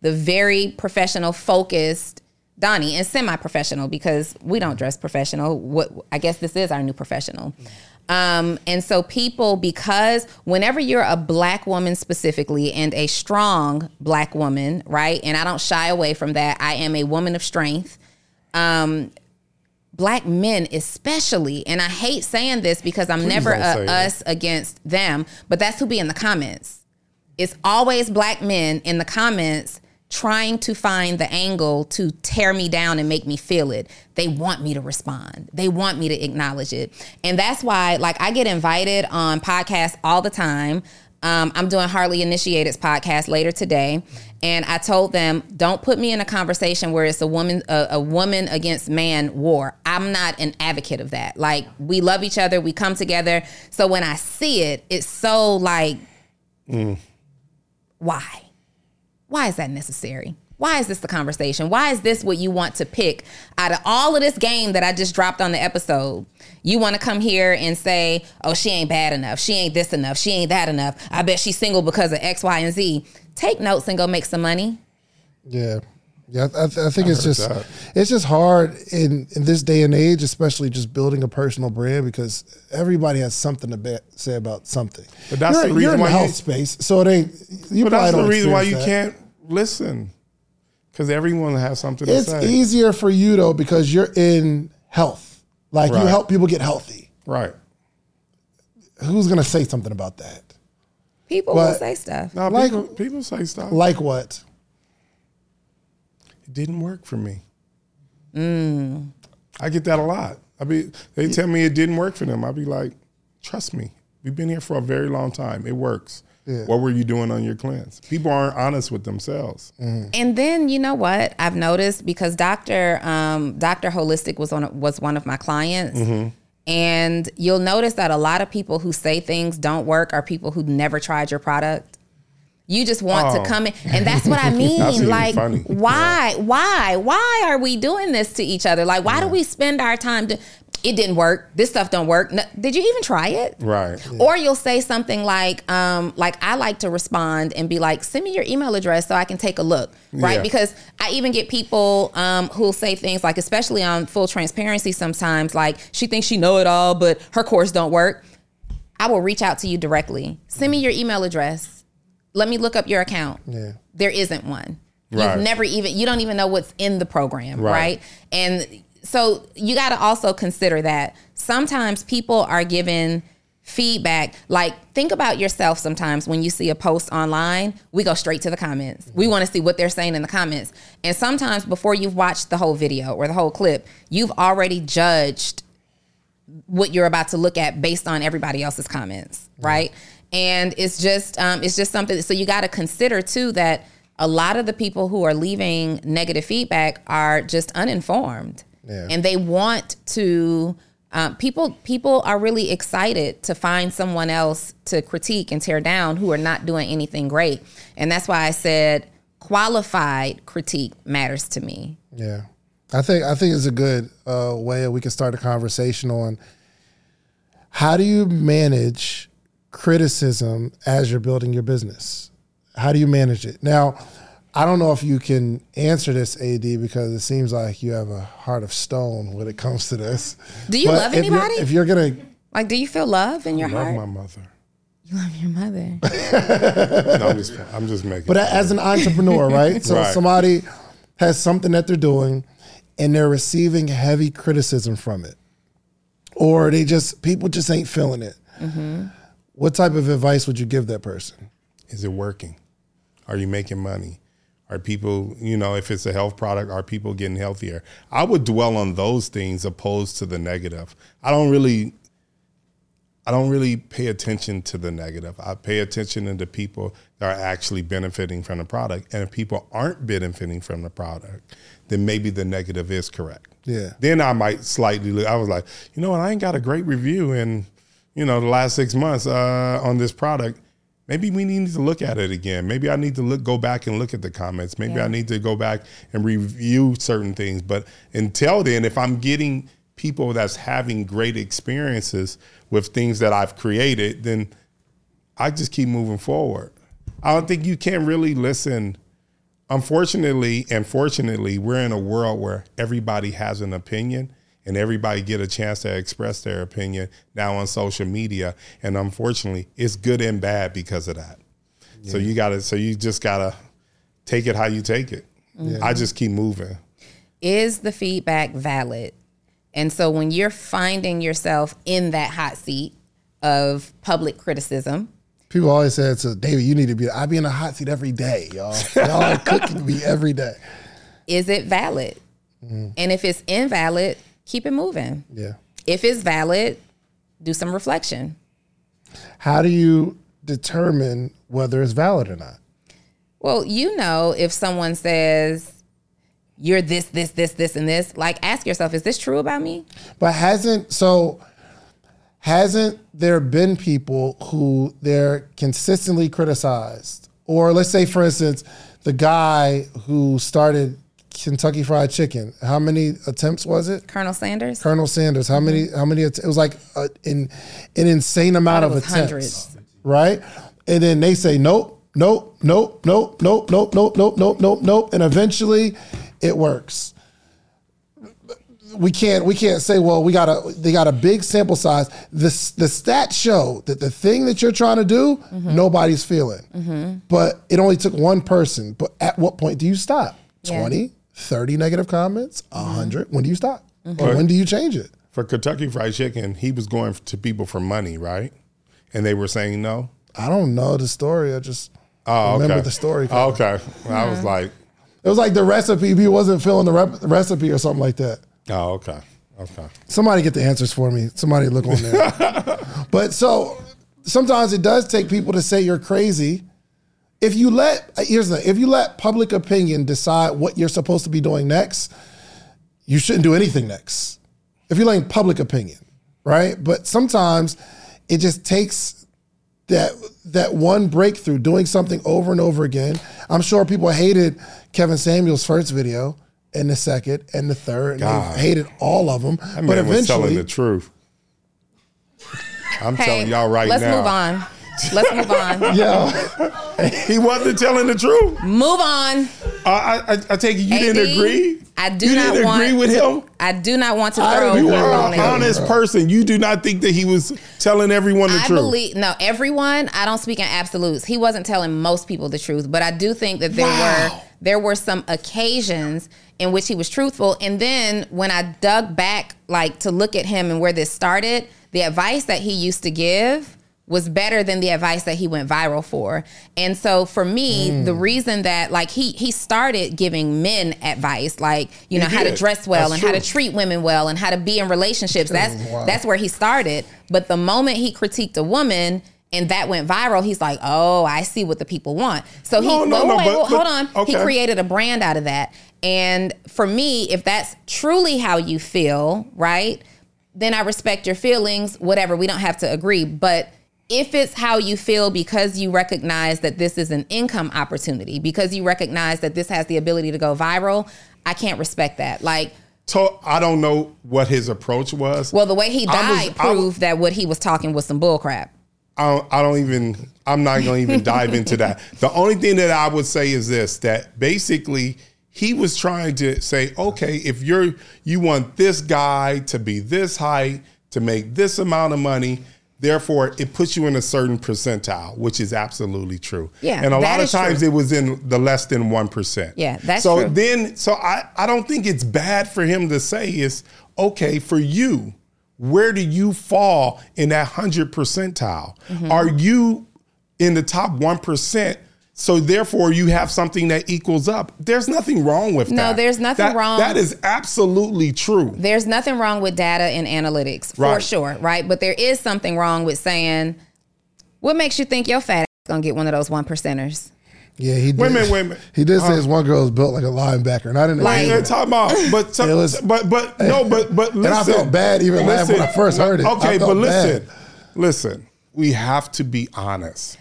the very professional, focused Donni and semi-professional because we don't dress professional. What I guess this is our new professional. Um, and so people, because whenever you're a black woman specifically and a strong black woman, right? And I don't shy away from that. I am a woman of strength. Um, black men especially and i hate saying this because i'm never a us against them but that's who be in the comments it's always black men in the comments trying to find the angle to tear me down and make me feel it they want me to respond they want me to acknowledge it and that's why like i get invited on podcasts all the time um, I'm doing Hardly Initiated's podcast later today, and I told them don't put me in a conversation where it's a woman a, a woman against man war. I'm not an advocate of that. Like we love each other, we come together. So when I see it, it's so like, why? Why is that necessary? Why is this the conversation? Why is this what you want to pick out of all of this game that I just dropped on the episode? You want to come here and say, oh, she ain't bad enough. She ain't this enough. She ain't that enough. I bet she's single because of X, Y, and Z. Take notes and go make some money. Yeah, yeah. I, I th- I think it's just that. it's just hard in in this day and age, especially just building a personal brand because everybody has something to be, say about something. But that's you're, the reason you're in why the you- health space, so it ain't. You But that's the reason why you that. can't listen. Because everyone has something to say. It's easier for you though because you're in health. Like you help people get healthy. Right. Who's gonna say something about that? People will say stuff. Now, Like- people, people say stuff. Like what? it didn't work for me. Mm. I get that a lot. I be they tell me it didn't work for them. I'll be like, trust me, we've been here for a very long time. It works. What were you doing on your cleanse? People aren't honest with themselves. And then you know what I've noticed because Doctor um, Doctor Holistic was on was one of my clients, and you'll notice that a lot of people who say things don't work are people who never tried your product. You just want Oh. to come in, and that's what I mean. like, funny. why, why, why are we doing this to each other? Like, why do we spend our time to? It didn't work. This stuff don't work. No, did you even try it? Right. Or you'll say something like, um, like I like to respond and be like, send me your email address so I can take a look, right? Yeah. Because I even get people um, who'll say things like, especially on full transparency, sometimes like she thinks she know it all, but her course don't work. I will reach out to you directly. Send me your email address. Let me look up your account. Yeah. There isn't one. Right. You've never even you don't even know what's in the program, Right. right? And so you got to also consider that sometimes people are given feedback like think about yourself sometimes when you see a post online we go straight to the comments we want to see what they're saying in the comments and sometimes before you've watched the whole video or the whole clip you've already judged what you're about to look at based on everybody else's comments, right? And it's just um, it's just something. So you got to consider too that a lot of the people who are leaving negative feedback are just uninformed, Yeah. and they want to. Um, people people are really excited to find someone else to critique and tear down who are not doing anything great, and that's why I said qualified critique matters to me. Yeah, I think I think it's a good uh, way we can start a conversation on how do you manage criticism as you're building your business. How do you manage it? Now, I don't know if you can answer this, AD, because it seems like you have a heart of stone when it comes to this. Do you But love if you're- anybody? If you're gonna, Like, do you feel love in your heart? Love heart? my mother. You love your mother. No, I'm just, I'm just making. but as an entrepreneur, right? So Right. somebody has something that they're doing, and they're receiving heavy criticism from it, or they just people just ain't feeling it. Mm-hmm. What type of advice would you give that person? is it working? Are you making money? Are people, you know, if it's a health product, are people getting healthier? I would dwell on those things opposed to the negative. I don't really I don't really pay attention to the negative. I pay attention to the people that are actually benefiting from the product. And if people aren't benefiting from the product, then maybe the negative is correct. Yeah. Then I might slightly look, I was like, you know what, I ain't got a great review in, you know, the last six months uh, on this product. Maybe we need to look at it again. Maybe I need to look go back and look at the comments. Maybe I need to go back and review certain things. But until then, if I'm getting people that's having great experiences with things that I've created, then I just keep moving forward. I don't think you can really listen. Unfortunately and fortunately, we're in a world where everybody has an opinion and everybody get a chance to express their opinion now on social media. And unfortunately, it's good and bad because of that. So you gotta so you just gotta take it how you take it. I just keep moving. Is the feedback valid? And so when you're finding yourself in that hot seat of public criticism, People always say to David, you need to be. I be in a hot seat every day, y'all. Y'all are cooking me every day. is it valid? Mm. And if it's invalid, keep it moving. Yeah. If it's valid, do some reflection. How do you determine whether it's valid or not? Well, you know, if someone says, you're this, this, this, this, and this, like ask yourself, is this true about me? But hasn't so hasn't there been people who they're consistently criticized? Or let's say for instance, the guy who started Kentucky Fried Chicken, how many attempts was it? Colonel Sanders? Colonel Sanders, how many how many att- it was like a, in, an insane amount of attempts. hundreds. Right? And then they say nope, nope, nope, nope, nope, nope, nope, nope, nope, nope, nope, and eventually it works we can't we can't say well we got a they got a big sample size the the stats show that the thing that you're trying to do Mm-hmm. nobody's feeling but it only took one person but at what point do you stop Yeah. 20 30 negative comments 100 when do you stop Mm-hmm. or when do you change it For Kentucky Fried Chicken, he was going to people for money, right? And they were saying no. i don't know the story i just Oh, remember okay. the story Oh, okay. I was like, it was like the recipe he wasn't filling the rep- recipe or something like that oh, okay, okay. Somebody get the answers for me. Somebody look on there. but so sometimes it does take people to say you're crazy. If you let here's the if you let public opinion decide what you're supposed to be doing next, you shouldn't do anything next. If you're letting public opinion, right? But sometimes it just takes that that one breakthrough, doing something over and over again. I'm sure people hated Kevin Samuels' first video and the second and the third, and God. they hated all of them. That but man was telling eventually, the truth. I'm Hey, telling y'all right now. let's now. move on. Let's move on. yeah, He wasn't telling the truth. Move on. Uh, I, I, I take it you didn't agree. I do you not want agree with to- him. I do not want to I throw didn't You are an honest person. You do not think that he was telling everyone the I truth. believe no, everyone. I don't speak in absolutes. He wasn't telling most people the truth, but I do think that there Wow. were there were some occasions in which he was truthful. And then when I dug back, like to look at him and where this started, the advice that he used to give was better than the advice that he went viral for. And so for me, Hmm. the reason that like he he started giving men advice, like you know He how to dress well That's and how to treat women well and how to be in relationships. That's Wow. that's where he started. But the moment he critiqued a woman and that went viral, he's like, "Oh, I see what the people want." So he No, no, wait, no, wait, but- wait, hold on. He created a brand out of that. And for me, if that's truly how you feel, right? Then I respect your feelings, whatever. We don't have to agree, but if it's how you feel because you recognize that this is an income opportunity, because you recognize that this has the ability to go viral, I can't respect that. Like, So I don't know what his approach was. well, the way he I was- died I proved that what he was talking was some bullcrap. I don't, I don't even, I'm not going to even dive into that. The only thing that I would say is this that basically he was trying to say, okay, if you're, you want this guy to be this height, to make this amount of money, therefore it puts you in a certain percentile, which is absolutely true. Yeah, And a lot of times true. it was in the less than 1%. Yeah, that's true. so true. then, so I, I don't think it's bad for him to say is, okay, for you, where do you fall in that 100 percentile? Mm-hmm. Are you in the top 1%? So therefore you have something that equals up. There's nothing wrong with No, that. No, there's nothing That- wrong. That is absolutely true. There's nothing wrong with data and analytics for Right. sure, right? But there is something wrong with saying, what makes you think your fat ass gonna get one of those one percenters? yeah, he did. Wait a minute, wait a minute. He did say um, his one girl was built like a linebacker, and I didn't Like- agree. They're with it. talking about, but some- It was- but but no, but but listen. And I felt bad even laughing when I first heard it. Okay, but listen, bad. listen. We have to be honest.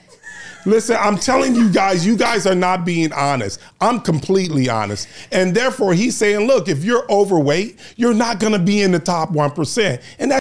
Listen, I'm telling you guys, you guys are not being honest. I'm completely honest. And therefore, he's saying, look, if you're overweight, you're not going to be in the top 1%. And that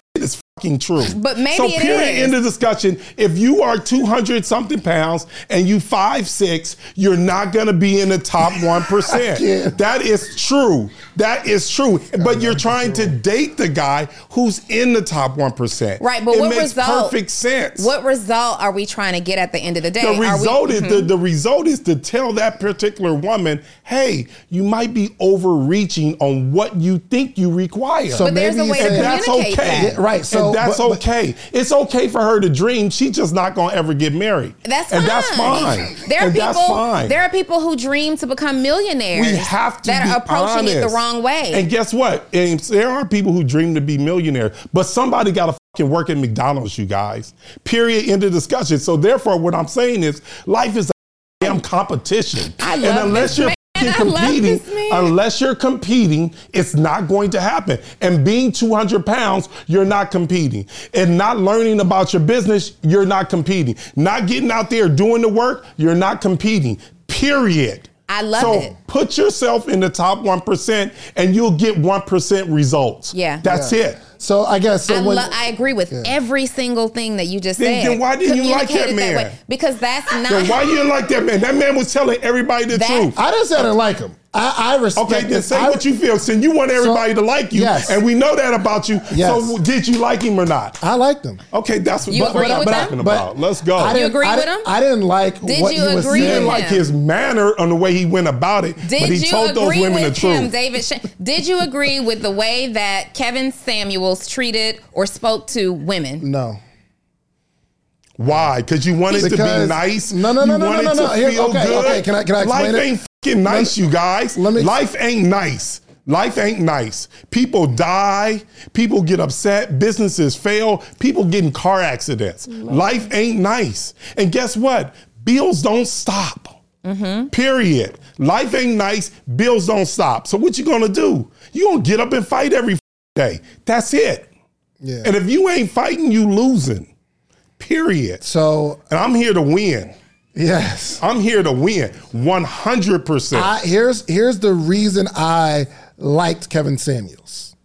shit is fucking true. But maybe so it period, is. end of discussion. If you are 200 something pounds and you five six, you're not going to be in the top 1%. that is true. That is true. But you're trying to date the guy who's in the top 1%. Right, but it what makes result? perfect sense. What result are we trying to get at the end of the day? The Are we- result is the, mm-hmm. the result is to tell that particular woman, hey, you might be overreaching on what you think you require. So But there's maybe a way to and that's communicate okay. that. Yeah, right, so- and that's but- but- okay. It's okay for her to dream. She's just not gonna ever get married. That's and fine. that's fine. There are and people. that's fine. There are people who dream to become millionaires. we have to that are approaching it the wrong way. And guess what? And there are people who dream to be millionaires, but somebody got to fucking work at McDonald's, you guys. Period. End of discussion. So therefore, what I'm saying is, life is a damn competition. I and unless this you're. Fucking competing, unless you're competing, it's not going to happen. And being 200 pounds, you're not competing. And not learning about your business, you're not competing. Not getting out there doing the work, you're not competing. Period. I love so it. put yourself in the top 1% and you'll get 1% results. Yeah. That's it. So I guess so I, when lo- I agree with every single thing that you just Then- said. then why didn't you like that man? way. Because that's not. Then why you didn't like that man? That man was telling everybody the That- truth. I didn't I didn't like him. I, I respect. Okay, then say I- what you feel. Since you want everybody to like you, yes. and we know that about you. Yes. So did you like him or not? I liked him. Okay, that's what, You that's what agree I'm with him? talking about. Let's go. I didn't, agree I with him? I didn't like Did what you he was agree you with didn't like his manner on the way he went about it, Did but he you told those agree women the with him. David? Sh- did you agree with the way that Kevin Samuels treated or spoke to women? No. Why? Because you wanted to be nice. No, no, no, you no, no, no, no. to Here, okay, good. okay. Can I- can I explain Life it? ain't nice, you guys. me- Life ain't nice. Life ain't nice. People die. People get upset. Businesses fail. People get in car accidents. Life ain't nice. And guess what? Bills don't stop. Period. Life ain't nice. Bills don't stop. So what you gonna do? You gonna get up and fight every day. That's it. Yeah. And if you ain't fighting, you losing. Period. So And I'm here to win. Yes. I'm here to win 100%. I, here's here's the reason I liked Kevin Samuels.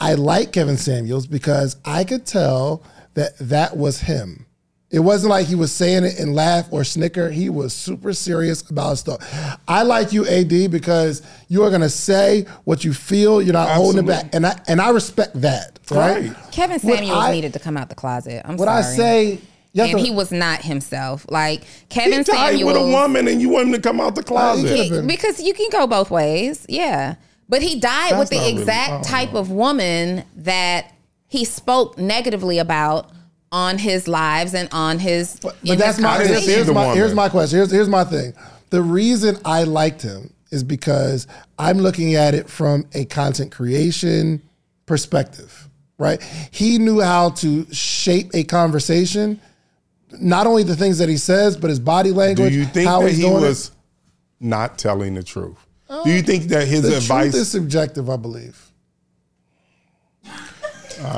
I like Kevin Samuels because I could tell that that was him. It wasn't like he was saying it and laugh or snicker. He was super serious about stuff. I like you, AD, because you are gonna say what you feel. You're not holding it back, and I and I respect that. Right. Right. Kevin Samuels I- needed to come out the closet. I'm What sorry. I say, have and to- he was not himself. Like he Kevin tied Samuels with a woman and you want him to come out the closet. He- because you can go both ways. Yeah. But he died That's with the not really- exact type know. of woman that he spoke negatively about on his lives and on his. But, but that's his my here's, here's my here's my question. Here's here's my thing. The reason I liked him is because I'm looking at it from a content creation perspective, right? He knew how to shape a conversation, not only the things that he says, but his body language. Do you think how that he doing it. was not telling the truth? Do you uh, think that his advice? is subjective, I believe.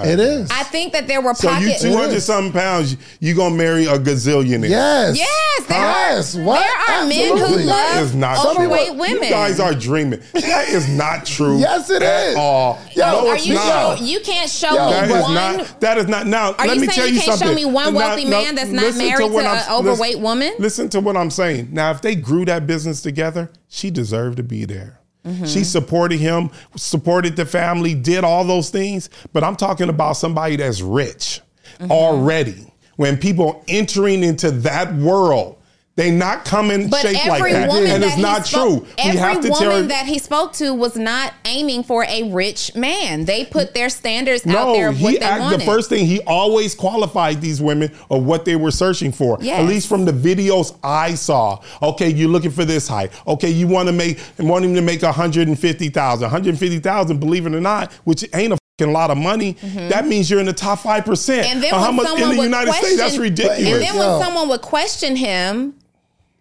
It is. I think that there were so you pockets. 200 something pounds, you gonna marry a gazillionaire? yes. Yes, there Yes. are. What? There are men who love is not overweight true. women. You guys are dreaming. That is not true. Yes, it at is. all. Yo, no, Are it's you not. sure you can't show Yo, me That is one? not. That is not. Now, Are let you me saying tell you you can't show me one wealthy now, man that's not married to what a I'm- overweight listen- woman? Listen to what I'm saying. Now, if they grew that business together, she deserved to be there. Mm-hmm. She supported him, supported the family, did all those things. But I'm talking about somebody that's rich Mm-hmm. already. When people entering into that world, they not coming But shaped like every that, woman and that it's he not spoke, true. Every we have to woman that he spoke to was not aiming for a rich man. They put their standards out No, there of what he act, the first thing he always qualified these women of what they were searching for. Yes. At least from the videos I saw. Okay, you're looking for this height. Okay, you want to make want him to make 150,000. 150,000, believe it or not, which ain't a fucking lot of money. That means you're in the top 5%. Mm-hmm. And then how when much in the United States? That's ridiculous. and then when Yo. someone would question him,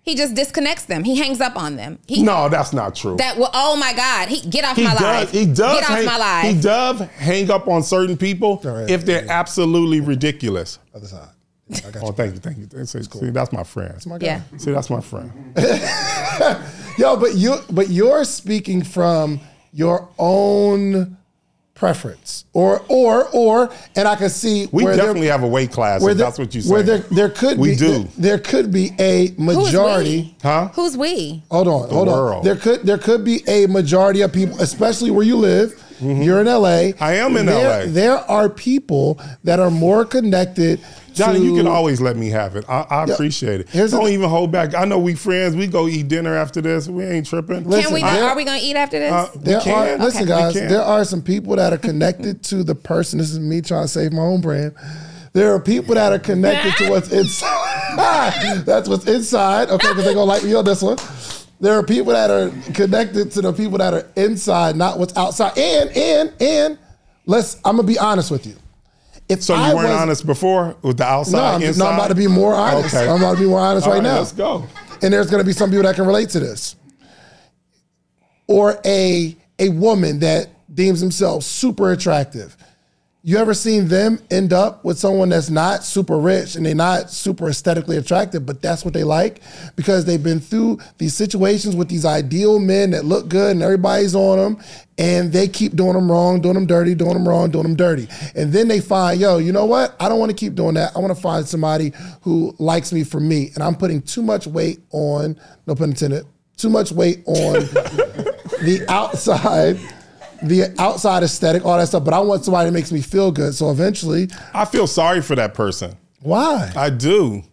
he just disconnects them. He hangs up on them. He, no, that's not true. That well, oh my God, he get off he my does. life. He does. get off hang, my life. He does hang up on certain people right. if they're absolutely ridiculous. Other side. I got Oh, you. thank you, thank you. See, see, that's my friend. my guy. yeah. See, that's my friend. Yo, but you but you're speaking from your own preference, or or or, and I can see We where there- definitely have a weight class. where If there- that's what you said. Where say. there there could We be do. there could be a majority. Huh? Who's we? Hold on, hold world. on. There could there could be a majority of people, especially where you live. You're in LA. Mm-hmm. I am in there, LA. There are people that are more connected. Johnny, to, you can always let me have it. I, I appreciate it. Don't even hold back. I know we friends. We go eat dinner after this. We ain't tripping. Listen, Can we? there- are we gonna eat after this? Uh, we There can. are listen, We guys. can. There are some people that are connected to the person. This is me trying to save my own brand. There are people that are connected to what's inside. That's what's inside. Okay, because they're gonna like me on this one. There are people that are connected to the people that are inside, not what's outside. And and and let's. I'm gonna be honest with you. If So you I weren't was- honest before with the outside, No, I'm, no, inside? I'm about to be more honest. Okay. I'm about to be more honest All right, now. Let's go. And there's going to be some people that can relate to this. Or a a woman that deems themselves super attractive. You ever seen them end up with someone that's not super rich and they're not super aesthetically attractive, but that's what they like because they've been through these situations with these ideal men that look good and everybody's on them and they keep doing them wrong, doing them dirty, doing them wrong, doing them dirty. And then they find, yo, you know what? I don't want to keep doing that. I want to find somebody who likes me for me. And I'm putting too much weight on, no pun intended, too much weight on the outside, the outside aesthetic, all that stuff. But I want somebody that makes me feel good. So eventually, I feel sorry for that person. why? I do.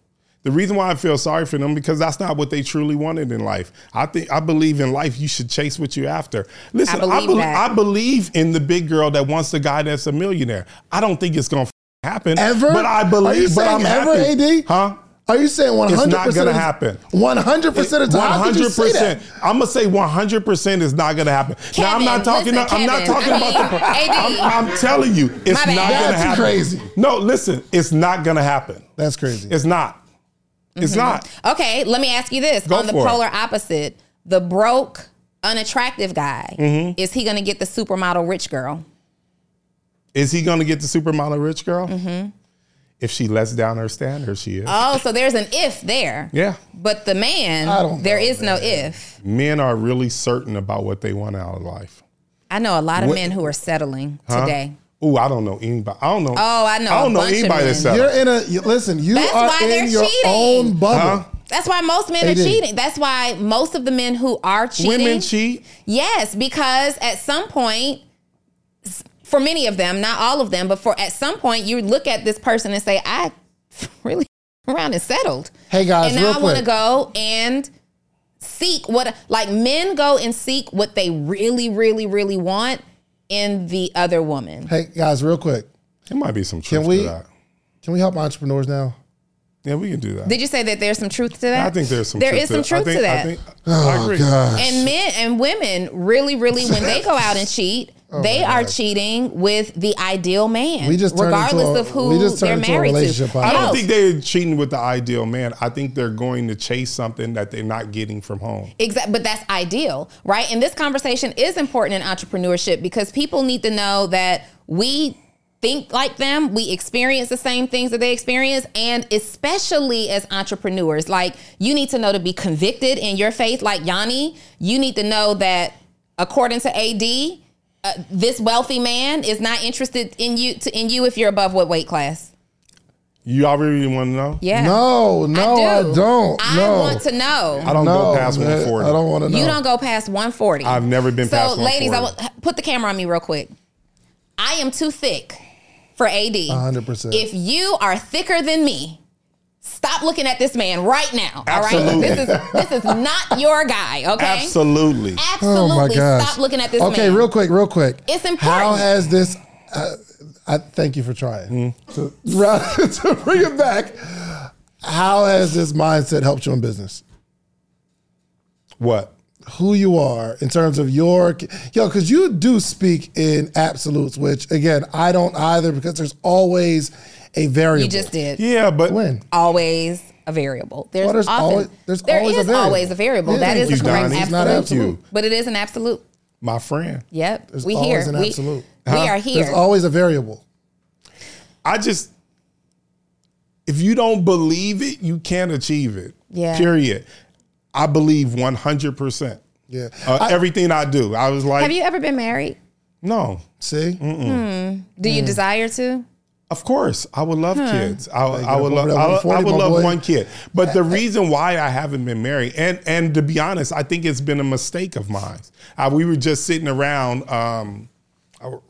The reason why I feel sorry for them because that's not what they truly wanted in life. I think I believe in life you should chase what you're after. Listen, I believe believe, that. I believe in the big girl that wants the guy that's a millionaire. I don't think it's gonna f- happen Ever? but I believe. Are you believe. But saying I'm ever, happy. AD? Huh? Are you saying 100%? It's not percent? gonna happen. One hundred percent of the time. How could you say that? I'm gonna say 100 percent is not gonna happen. now I'm not talking. listen, I'm not talking I about mean, the. I'm, I'm telling you, it's My not gonna happen. That's crazy. No, listen, it's not gonna happen. That's crazy. It's not. It's not. Okay, let me ask you this. Go On the for it. polar opposite, the broke, unattractive guy, Mm-hmm. is he going to get the supermodel rich girl? Is he gonna get the supermodel rich girl? Mm-hmm. If she lets down her standards, she is. Oh, so there's an if there. yeah. But the man, I there know, is no if. Men are really certain about what they want out of life. I know a lot of What- men who are settling Huh? today. Ooh, I don't know anybody. I don't know. Oh, I know I a don't know bunch anybody that's men. selling. You're in a. You, listen, you That's are why in they're your cheating. own bubble. Huh? That's why most men are AD. cheating. That's why most of the men who are cheating. Women cheat. Yes, because at some point, s- for many of them, not all of them, but for at some point, you look at this person and say, "I really around and settled." Hey, guys, and now real I want to go and seek what like men go and seek what they really, really, really want in the other woman. Hey guys, real quick, There might be some truth Can we- to that. can we help entrepreneurs now? Yeah, we can do that. Did you say that there's some truth to that? I think there's some. There truth is some to truth I think, to that. I, think, Oh, I agree. and men and women really, really, when they go out and cheat, Oh they are cheating with the ideal man, Oh We just turned regardless into a- of who we just they're turned into a married to. relationship podcast. I don't think they're cheating with the ideal man. I think they're going to chase something that they're not getting from home. Exactly, but that's ideal, right? And this conversation is important in entrepreneurship because people need to know that we think like them, we experience the same things that they experience, and especially as entrepreneurs, like you need to know to be convicted in your faith, like Yanni. You need to know that according to AD, uh, this wealthy man is not interested in you to, in you if you're above what weight class. You already want to know? Yeah. No, no, I, do. don't. I no. want to know. I don't no, go past man, 140. I don't want to know. You don't go past 140. I've never been so, past ladies, I will put the camera on me real quick. I am too thick for AD. 100%. If you are thicker than me, stop looking at this man right now. Absolutely. All right, this is this is not your guy. Okay, Absolutely. absolutely. Oh my gosh. Stop looking at this Okay, man. real quick, real quick. It's important. How has this? Uh, I thank you for trying to, to bring it back. How has this mindset helped you in business? What? Who you are in terms of your yo, because you do speak in absolutes, which again I don't either because there's always a variable. You just did. Yeah, but when Always a variable. There's, Well, there's often, always- there's there always a variable. always a variable. Yeah, that thank is you, the correct Donni. Not absolute. absolute. you, But it is an absolute. my friend. Yep. There's we always here. an we, absolute. we are here. there's always a variable. I just, if you don't believe it, you can't achieve it. Yeah. Period. I believe 100%. Yeah. Uh, I- everything I do. I was like, Have you ever been married? no, See, Do Mm. you desire to? Of course, I would love kids. I, I would love. I, I would love boy. one kid. But the reason why I haven't been married, and and to be honest, I think it's been a mistake of mine. Uh, we were just sitting around. Um,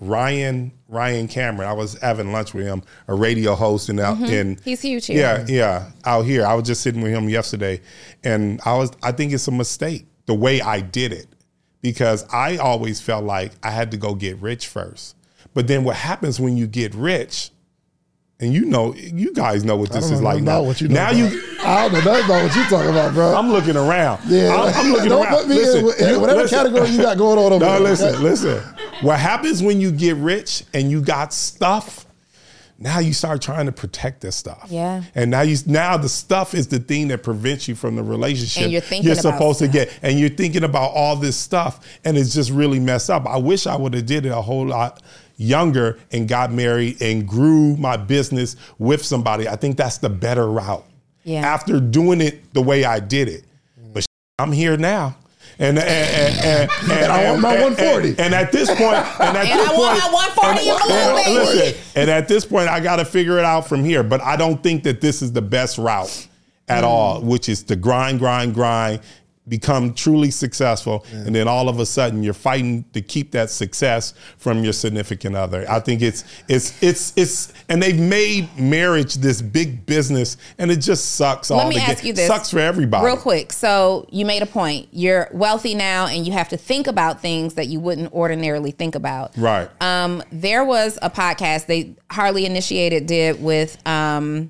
Ryan Ryan Cameron. I was having lunch with him, a radio host, and out in Mm-hmm. He's huge here. Yeah, yeah, out here. I was just sitting with him yesterday, and I was. I think it's a mistake the way I did it because I always felt like I had to go get rich first. But then what happens when you get rich? And you know, you guys know what I this don't is know like nothing now. what you know now about. you, I don't know nothing about what you talking about, bro. I'm looking around. Yeah. I'm, I'm looking Don't around. put me in listen, with- you- whatever listen. category you got going on over No, there, listen, okay? listen. What happens when you get rich and you got stuff? Now you start trying to protect this stuff. Yeah. And now you now the stuff is the thing that prevents you from the relationship And you're thinking about supposed to stuff. get. And you're thinking about all this stuff and it's just really messed up. I wish I would have did it a whole lot younger and got married and grew my business with somebody. I think that's the better route. Yeah. After doing it the way I did it. But I'm here now. And and and, and, and I want my 140. And, and at this point, and at And this I want point, my 140 and- below, and- listen, and at this point, I got to figure it out from here. But I don't think that this is the best route at mm. all, which is to grind, grind, grind, become truly successful, and then all of a sudden you're fighting to keep that success from your significant other. I think it's it's it's it's, and they've made marriage this big business, and it just sucks. Let all me ask you this. Sucks for everybody. Real quick. So you made a point. You're wealthy now and you have to think about things that you wouldn't ordinarily think about. Right. Um, there was a podcast they Harley Initiated did with um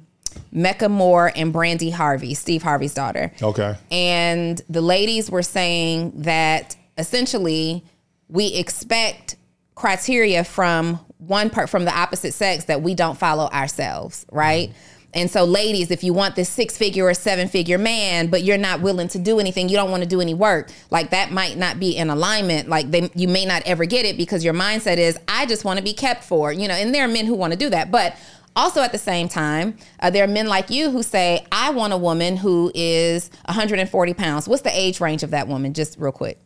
Mecca Moore and Brandi Harvey, Steve Harvey's daughter. Okay. And the ladies were saying that essentially we expect criteria from one part from the opposite sex that we don't follow ourselves, right? Mm-hmm. And so, ladies, if you want this six figure or seven figure man, but you're not willing to do anything, you don't want to do any work, like that might not be in alignment. Like they, you may not ever get it because your mindset is, I just want to be kept for, you know, and there are men who want to do that. But also at the same time, uh, there are men like you who say, I want a woman who is 140 pounds. What's the age range of that woman? Just real quick.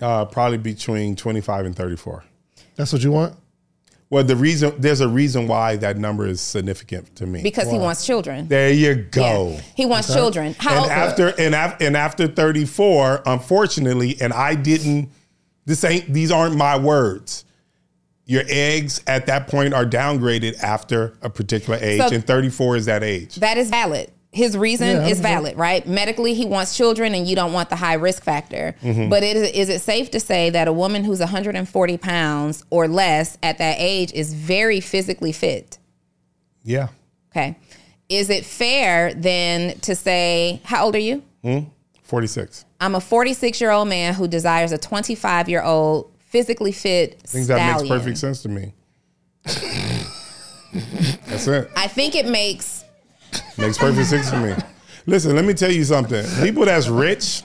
Uh, probably between 25 and 34. That's what you want? Well, the reason there's a reason why that number is significant to me. Because he wants children. there you go. Yeah. He wants children. How And old? after and, af- and after 34, unfortunately, and I didn't. This ain't. These aren't my words. Your eggs at that point are downgraded after a particular age, So- and 34 is that age. That is valid. His reason Yeah, is valid, right? Medically, he wants children, and you don't want the high risk factor. Mm-hmm. But it is, is it safe to say that a woman who's 140 pounds or less at that age is very physically fit? Yeah, Okay. Is it fair then to say, how old are you? 46. I'm a 46 year old man who desires a 25 year old physically fit I think that makes stallion. perfect sense to me. That's it. I think it makes Makes perfect sense to me. Listen, let me tell you something. People that's rich,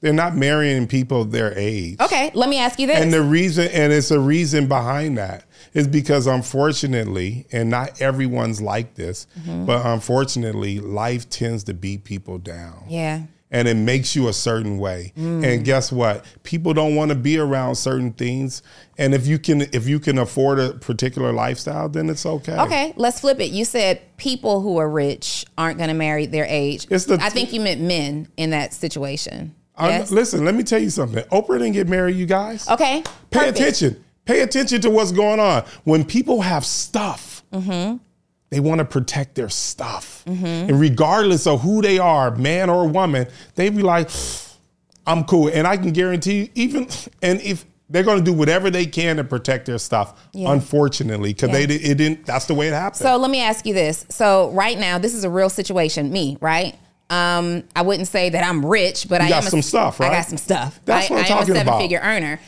they're not marrying people their age. okay. Let me ask you this. And the reason, and it's a reason behind that, is because unfortunately, and not everyone's like this, Mm-hmm. but unfortunately, life tends to beat people down. yeah. And it makes you a certain way. Mm. And guess what? People don't want to be around certain things. And if you can if you can afford a particular lifestyle, then it's okay. Okay, let's flip it. You said people who are rich aren't going to marry their age. It's the- I think you meant men in that situation. Yes. listen, let me tell you something. Oprah didn't get married, you guys. Okay. Pay perfect. attention. Pay attention to what's going on. When people have stuff, Mm-hmm. They want to protect their stuff. And regardless of who they are, man or woman, they be like, I'm cool. And I can guarantee you, even, and if they're going to do whatever they can to protect their stuff, Yeah. unfortunately, because Yeah. they it didn't, that's the way it happened. So let me ask you this. So right now, this is a real situation. Me, right? Um, I wouldn't say that I'm rich, but I got am a- some stuff, I got some stuff. That's I, what I'm I talking am a about. seven-figure earner.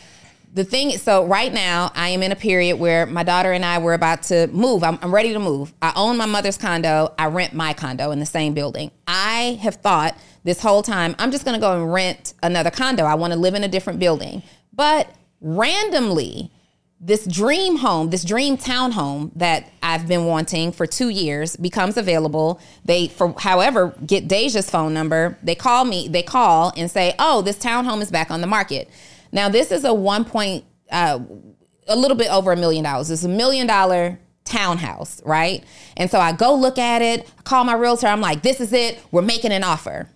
The thing is, so right now, I am in a period where my daughter and I were about to move. I'm, I'm ready to move. I own my mother's condo. I rent my condo in the same building. I have thought this whole time, I'm just going to go and rent another condo. I want to live in a different building. But randomly, this dream home, this dream townhome that I've been wanting for two years becomes available. They, for however, get Deja's phone number. They call me, they call and say, "Oh, this townhome is back on the market." Now, this is a one point, uh, a little bit over a million dollars. It's a million dollar townhouse, right? And so I go look at it. I call my realtor. I'm like, "This is it. We're making an offer."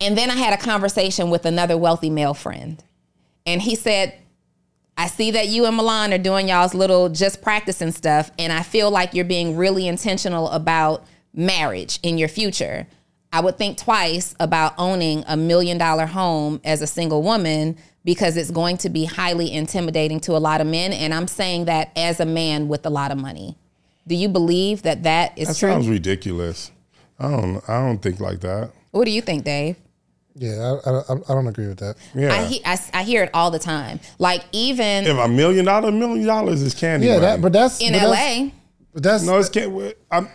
And then I had a conversation with another wealthy male friend. And he said, I see that you and Milan are doing y'all's little just practicing stuff, and I feel like you're being really intentional about marriage in your future. I would think twice about owning a million dollar home as a single woman because it's going to be highly intimidating to a lot of men. And I'm saying that as a man with a lot of money. Do you believe that that is that true? sounds ridiculous. I don't, I don't think like that. what do you think, Dave? Yeah, I, I, I don't agree with that. Yeah. I, he, I, I hear it all the time. Like even if a million dollars, a million dollars is candy. Yeah, that, but that's in but that's- LA, But that's No, it's can't. I'm,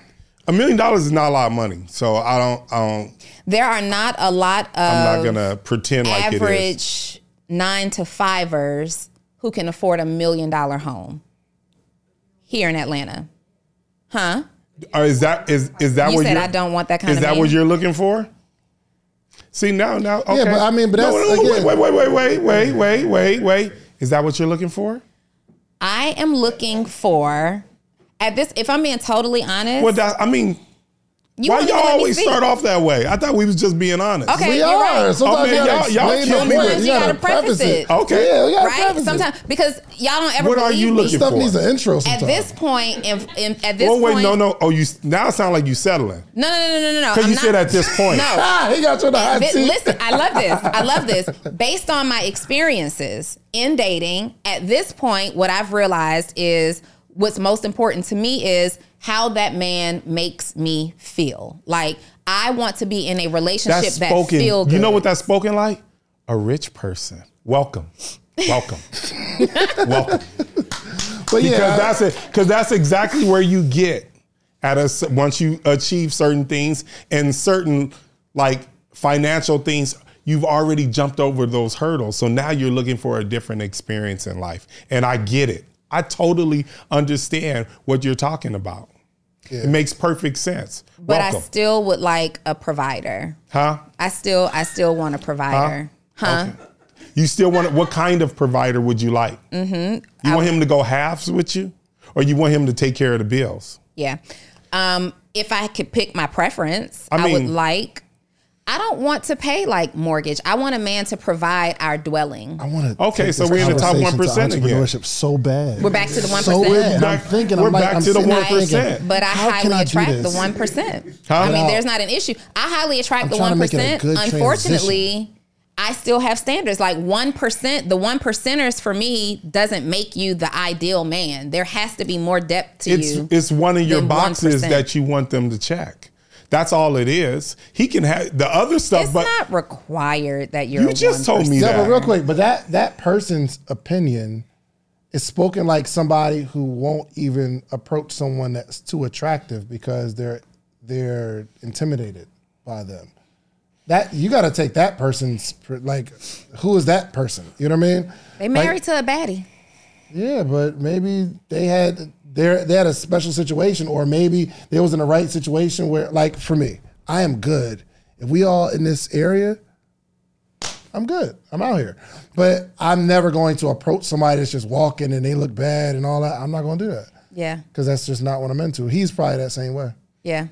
a million dollars is not a lot of money, so I don't. I don't. there are not a lot of I'm not gonna pretend like it is. average nine to fivers who can afford a million dollar home here in Atlanta. Huh? Or is that is is that You what said you're, I don't want that kind Is of that man. what you're looking for? See now, now, okay. but I mean, but No, that's- no, no, again- wait, wait, wait, wait, wait, wait, wait, wait. Is that what you're looking for? I am looking for at this. If I'm being totally honest, Well, that, I mean, you why y'all always start off that way? I thought we was just being honest. Okay, we you're are. right. Sometimes Oh, man, you gotta y'all- y'all explain kill me point. with- you gotta preface it. Okay. Yeah, we gotta right? preface it. Sometimes because y'all don't ever What are believe you me. looking Stuff for? needs an intro At this point, in, in, at this Oh wait, point, no, no. Oh, you now it sound like you settling no, no, no, no, no, no. because I'm you not- said at this point. No, ah, he got you in the hot Thi- seat. Listen, I love this. I love this. Based on my experiences in dating, at this point, what I've realized is what's most important to me is how that man makes me feel. Like I want to be in a relationship That's that spoken. feel good. You know what that's spoken like? A rich person. Welcome. Welcome. Welcome. But Because yeah, that's it. Because that's exactly where you get at us once you achieve certain things and certain like financial things. You've already jumped over those hurdles. So now you're looking for a different experience in life. And I get it. I totally understand what you're talking about. It makes perfect sense. but I still would like a provider. huh? I still I still want a provider. Huh? Okay. You still want what kind of provider would you like? Mm-hmm. You want him to go halves with you, or you want him to take care of the bills? Yeah. Um, if I could pick my preference, I I, would like. I don't want to pay like mortgage. I want a man to provide our dwelling. I want to. Okay, so we're in the top 1% again. Entrepreneurship so bad. We're back to the one So percent. bad. I'm Back- thinking. we're I'm like, back I'm to the 1%. But I how can highly I do attract the this? one percent. I mean, there's not an issue. I highly attract I'm the one make it a percent. good Unfortunately, I still have standards. Like one percent, the one percenters for me doesn't make you the ideal man. There has to be more depth to It's you. it's one of your boxes 1%. that you want them to check. That's all it is. He can have the other stuff, it's but not required that you're. You a just told me 1%. Yeah, that. but real quick, but that that person's opinion is spoken like somebody who won't even approach someone that's too attractive because they're they're intimidated by them. That you got to take that person's like, who is that person? You know what I mean? They Like, married to a baddie. Yeah, but maybe they had they they had a special situation, or maybe they was in the right situation where, like, for me, I am good. If we all in this area, I'm good. I'm out here, but I'm never going to approach somebody that's just walking and they look bad and all that. I'm not going to do that Yeah. because that's just not what I'm into. He's probably that same way. Yeah.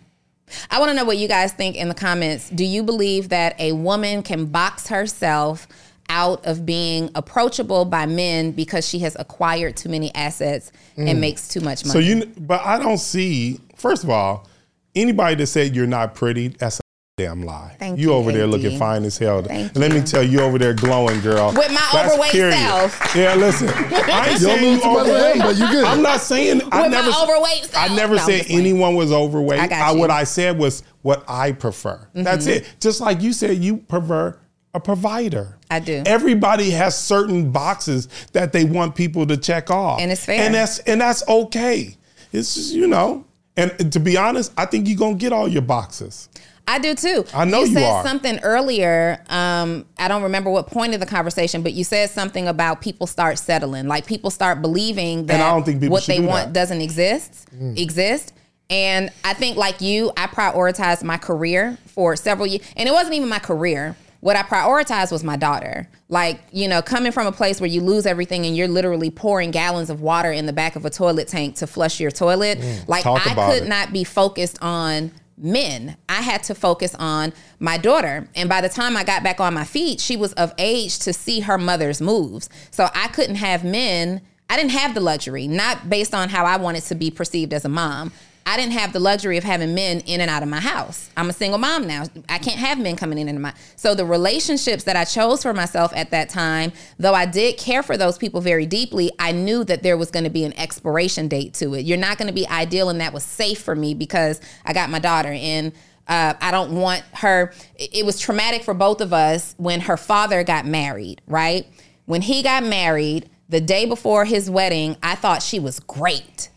I want to know what you guys think in the comments. Do you believe that a woman can box herself out of being approachable by men because she has acquired too many assets and makes too much money? so you. But I don't see. First of all, anybody that said you're not pretty, that's a damn lie. Thank you you, over there looking fine as hell. Thank and let me tell you, you over there glowing, girl. With my That's overweight period. self. Yeah, listen. I ain't You'll saying lose you too much weight, overweight, but you good. I'm not saying I With my never overweight I never No, said anyone was overweight. I got you. what I said was what I prefer. That's Mm-hmm. it. Just like you said, you prefer a provider. I do. Everybody has certain boxes that they want people to check off, And it's fair. And that's and that's okay. It's just you know. And to be honest, I think you're gonna get all your boxes. I do too. I know you said are. something earlier. Um, I don't remember what point of the conversation, but you said something about people start settling, like people start believing that I don't think what they do want that. doesn't exist. Exist. And I think, like you, I prioritized my career for several years, and it wasn't even my career. What I prioritized was my daughter. Like, you know, coming from a place where you lose everything and you're literally pouring gallons of water in the back of a toilet tank to flush your toilet. Mm, like, I could it. not be focused on men. I had to focus on my daughter. And by the time I got back on my feet, she was of age to see her mother's moves. So I couldn't have men. I didn't have the luxury, not based on how I wanted to be perceived as a mom. I didn't have the luxury of having men in and out of my house. I'm a single mom now. I can't have men coming in and my so the relationships that I chose for myself at that time, though I did care for those people very deeply, I knew that there was going to be an expiration date to it. You're not going to be ideal, and that was safe for me because I got my daughter and. Uh, I don't want her. It it was traumatic for both of us when her father got married, right? When he got married, the day before his wedding, I thought she was great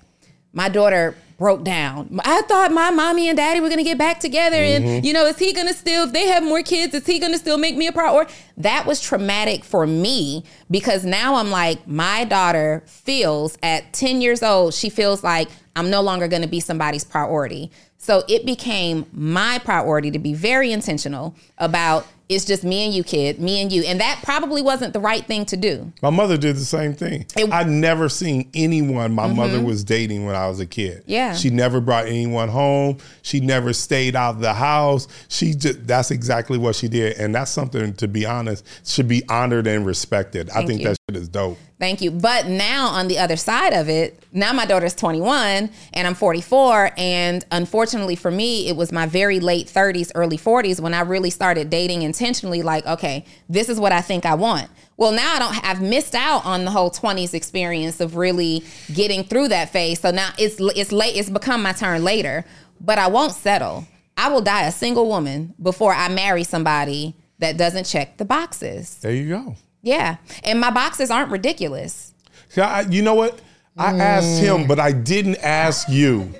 my daughter broke down. I thought my mommy and daddy were gonna get back together, and mm-hmm. you know, is he gonna still? If they have more kids, is he gonna still make me a priority? That was traumatic for me because now I'm like, my daughter feels at 10 years old, she feels like I'm no longer gonna be somebody's priority. So it became my priority to be very intentional about it's just me and you, kid, me and you, and that probably wasn't the right thing to do. My mother did the same thing. It- Mm-hmm. I'd never seen anyone my mother was dating when I was a kid. Yeah. She never brought anyone home. She never stayed out of the house. She just that's exactly what she did. And that's something to be honest, should be honored and respected. I think you. that shit is dope. Thank you. But now on the other side of it, now my daughter's 21 and I'm 44. And unfortunately for me, it was my very late 30s, early 40s when I really started dating intentionally like, okay, this is what I think I want. Well, now I don't. I've missed out on the whole twenties experience of really getting through that phase. So now it's it's late. It's become my turn later. But I won't settle. I will die a single woman before I marry somebody that doesn't check the boxes. There you go. Yeah, and my boxes aren't ridiculous. I- you know what? I asked him, but I didn't ask you.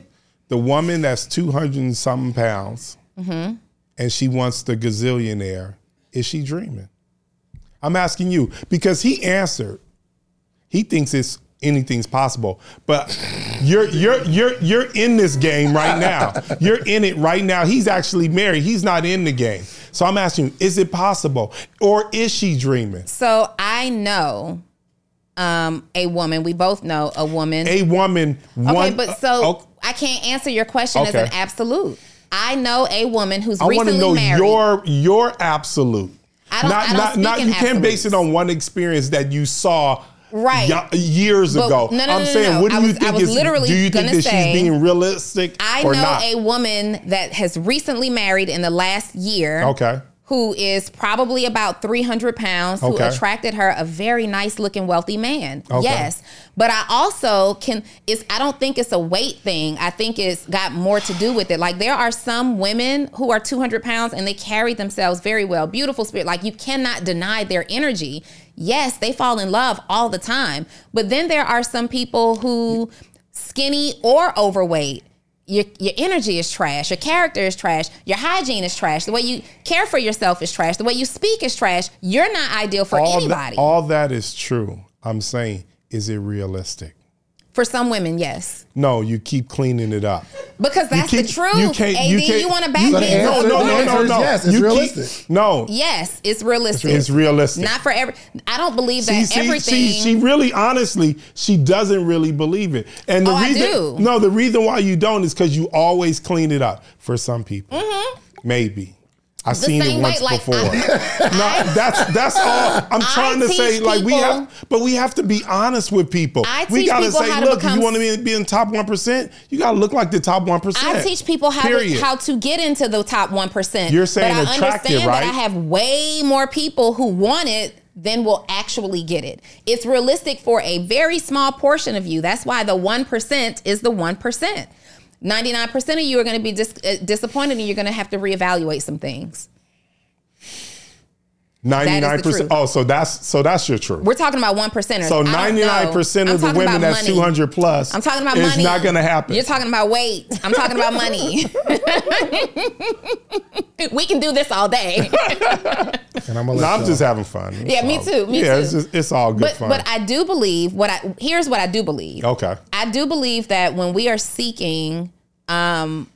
The woman that's 200 and something pounds Mm-hmm. and she wants the gazillionaire, is she dreaming? I'm asking you because he answered. He thinks it's anything's possible. But you're you're you're you're in this game right now. You're in it right now. He's actually married. He's not in the game. So I'm asking you, is it possible? Or is she dreaming? So I know um, a woman. We both know a woman. A woman okay, but so oh, I can't answer your question as an absolute. I know a woman who's I want recently to know married. your your absolute. I don't- not I don't not speak not you can't base it on one experience that you saw Right. y- years But- ago. no, no, I'm no, no, saying, what do I you think is? literally Do you think that say, she's being realistic I or know not? a woman that has recently married in the last year. Okay. Who is probably about 300 pounds, who attracted her a very nice looking, wealthy man. Okay. Yes. But I also can, it's, I don't think it's a weight thing. I think it's got more to do with it. Like there are some women who are 200 pounds and they carry themselves very well, beautiful spirit. Like you cannot deny their energy. Yes, they fall in love all the time. But then there are some people who, skinny or overweight, your your energy is trash. Your character is trash. Your hygiene is trash. The way you care for yourself is trash. The way you speak is trash. You're not ideal for all anybody. That, all that is true. I'm saying, is it realistic? For some women, yes, No, you keep cleaning it up. because that's keep- the truth. you can't- AD, you you, can't- want to back So the me? into answer- no, no, no, no. yes, it's You keep- realistic. no, Yes, it's realistic. it's realistic. Not for every. I don't believe that See, see, everything. see, she really, honestly, she doesn't really believe it. And the Oh, I reason, do. no, the reason why you don't is because you always clean it up. For some people, mm-hmm. maybe I've seen it way, once like, before. I- no, that's that's all I'm I trying to say. teach Like we have, but we have to be honest with people. I we gotta people say, look, become- you want to be, be in top one percent, you gotta look like the top one percent. I teach people how to, how to get into the top one percent. You're saying but I attractive, understand right? that I have way more people who want it than will actually get it. It's realistic for a very small portion of you. That's why the one percent is the one percent. Ninety nine percent of you are going to be dis- uh, disappointed, and you're going to have to reevaluate some things. Ninety nine percent. truth. Oh, so that's so that's your truth. We're talking about one percenters. So I don't ninety nine percent know. of the I'm talking women about that's money. two hundred plus. I'm talking about is money. not going to happen. You're talking about weight. I'm talking about money. we can do this all day. And I'm No, I'm just having fun. It's Yeah, me too, me yeah, too. it's just it's all good but fun. but I do believe what I here's what I do believe. okay. I do believe that when we are seeking um,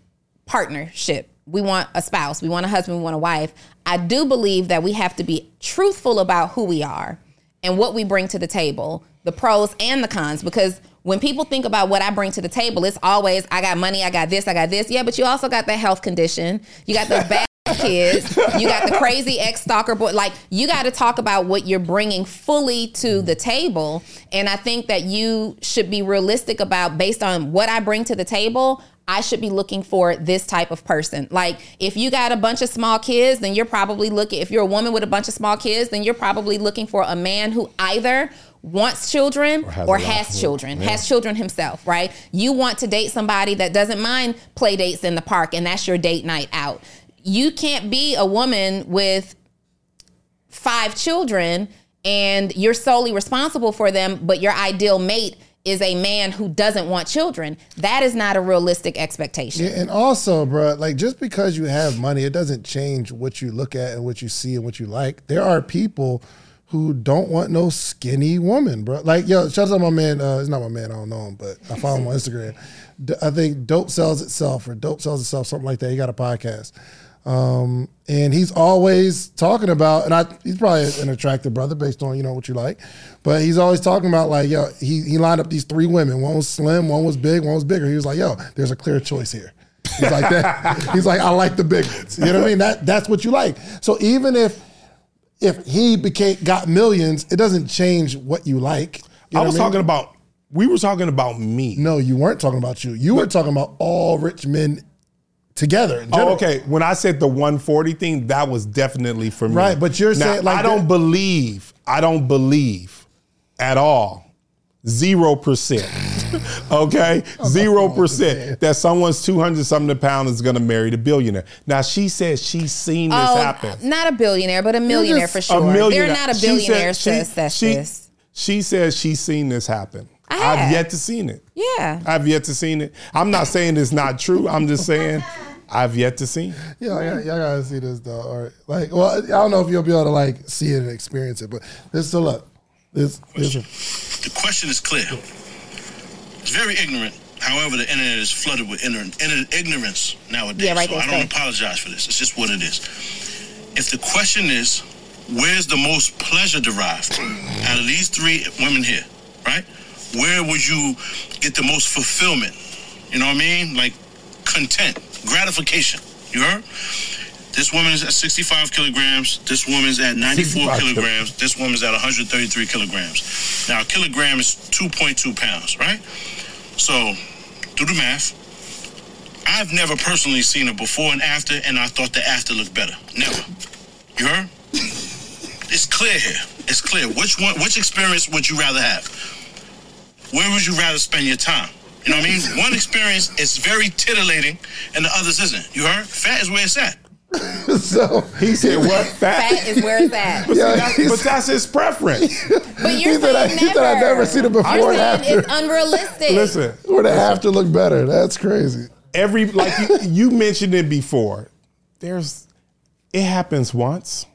partnership, we want a spouse, we want a husband, we want a wife. I do believe that we have to be truthful about who we are and what we bring to the table, the pros and the cons. Because when people think about what I bring to the table, it's always I got money, I got this, I got this. Yeah, but you also got that health condition. You got those bad kids. You got the crazy ex stalker boy. Like you got to talk about what you're bringing fully to the table. And I think that you should be realistic about based on what I bring to the table. I should be looking for this type of person. Like if you got a bunch of small kids, then you're probably looking. If you're a woman with a bunch of small kids, then you're probably looking for a man who either wants children or has has, lot of children, yeah. has children himself, right? You want to date somebody that doesn't mind play dates in the park and that's your date night out. You can't be a woman with five children and you're solely responsible for them, but your ideal mate is a man who doesn't want children. That is not a realistic expectation. Yeah, and also, bro, like just because you have money, it doesn't change what you look at and what you see and what you like. There are people who don't want no skinny woman, bro. Like, yo, shout out to my man. Uh, it's not my man. I don't know him, but I follow him on Instagram. I think Dope Sells Itself or Dope Sells Itself, something like that. He got a podcast. Um, and he's always talking about, and I, he's probably an attractive brother based on you know what you like, but he's always talking about like, yo, he he lined up these three women. One was slim, one was big, one was bigger. He was like, yo, there's a clear choice here. He's like that. he's like, I like the big ones. You know what I mean? That that's what you like. So even if if he became got millions, it doesn't change what you like. You know I was what mean? talking about. We were talking about me. No, you weren't talking about you. You were talking about all rich men together. in Oh, okay. When I said the 140 thing, that was definitely for me. Right, but you're Now, saying, like, I don't that- believe. I don't believe at all, zero percent, okay, oh, zero percent that someone's 200 something pounds is going to marry the billionaire. Now, she says she's seen this oh, happen. Oh, not a billionaire, but a millionaire just for A sure. millionaire. They're not a She billionaire said- says that's she, this. She says she's seen this happen. I I've have. yet to seen it. Yeah. I've yet to seen it. I'm not saying it's not true. I'm just saying I've yet to see. it. Yeah, y'all, y'all gotta see this though. Or like, well, I don't know if you'll be able to like see it and experience it, but this so look, this this The question is clear. It's very ignorant. However, the internet is flooded with ignorant, ignorant- ignorance nowadays. Yeah, right so I don't sir. apologize for this. It's just what it is. If the question is, where's the most pleasure derived out of these three women here, right? Where would you get the most fulfillment? You know what I mean? Like content, gratification. You heard? This woman is at 65 kilograms. This woman's at 94 kilograms. This woman's at 133 kilograms. Now, a kilogram is 2.2 pounds, right? So, do the math. I've never personally seen a before and after, and I thought the after looked better. Never. You heard? It's clear here. It's clear. Which one? Which experience would you rather have? Where would you rather spend your time? You know what I mean? One experience is very titillating, and the others isn't. You heard? Fat is where it's at. so He said, "What fat?" Fat is where it's at. yeah, That's- but that's his preference. But you're said, I, saying he said I've never seen it before You're and saying after. it's unrealistic. Listen, Where the after look better. That's crazy. every like you, you mentioned it before. There's, it happens once.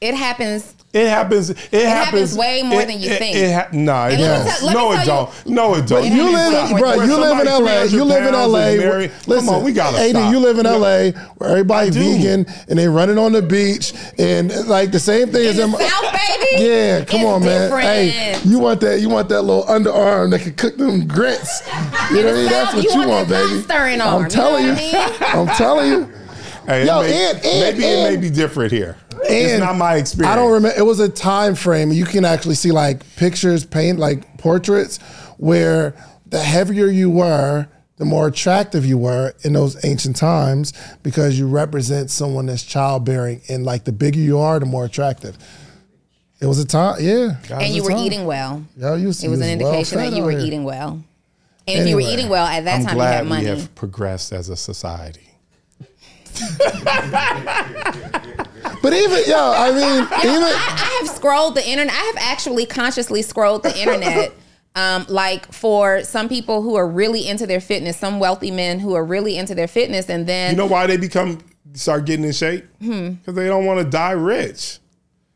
It happens. It happens. It, happens happens, way more it- than you it- think. It ha- nah, it And let me does. tell- no, it you- don't. No, it don't. You live, bro. You live in LA. 300 You live in LA. is where- married. Listen, Come on, we gotta Aiden, stop. you live in LA where everybody vegan and they running on the beach and like the same thing as In in uh, South, baby. Yeah, come It's on, man. different. Hey, you want that? You want that little underarm that can cook them grits? You know what I mean? That's what you want, baby. I'm telling you. I'm telling you. Hey, it Yo, may- and- and- maybe it may be different here. And it's not my experience. I don't remember. It was a time frame. You can actually see like pictures, paint like portraits, where the heavier you were, the more attractive you were in those ancient times because you represent someone that's childbearing, and like the bigger you are, the more attractive. It was a time, yeah. And you were time. eating well. Yeah, you was, It was an indication fed that you were here. eating well. And if you were eating well at that I'm time, you had glad we have progressed as a society. But even yo, I mean, even I, I have scrolled the internet. I have actually consciously scrolled the internet. Um, like for some people who are really into their fitness, some wealthy men who are really into their fitness, and then You know why they become start getting in shape? Because they don't want to die rich.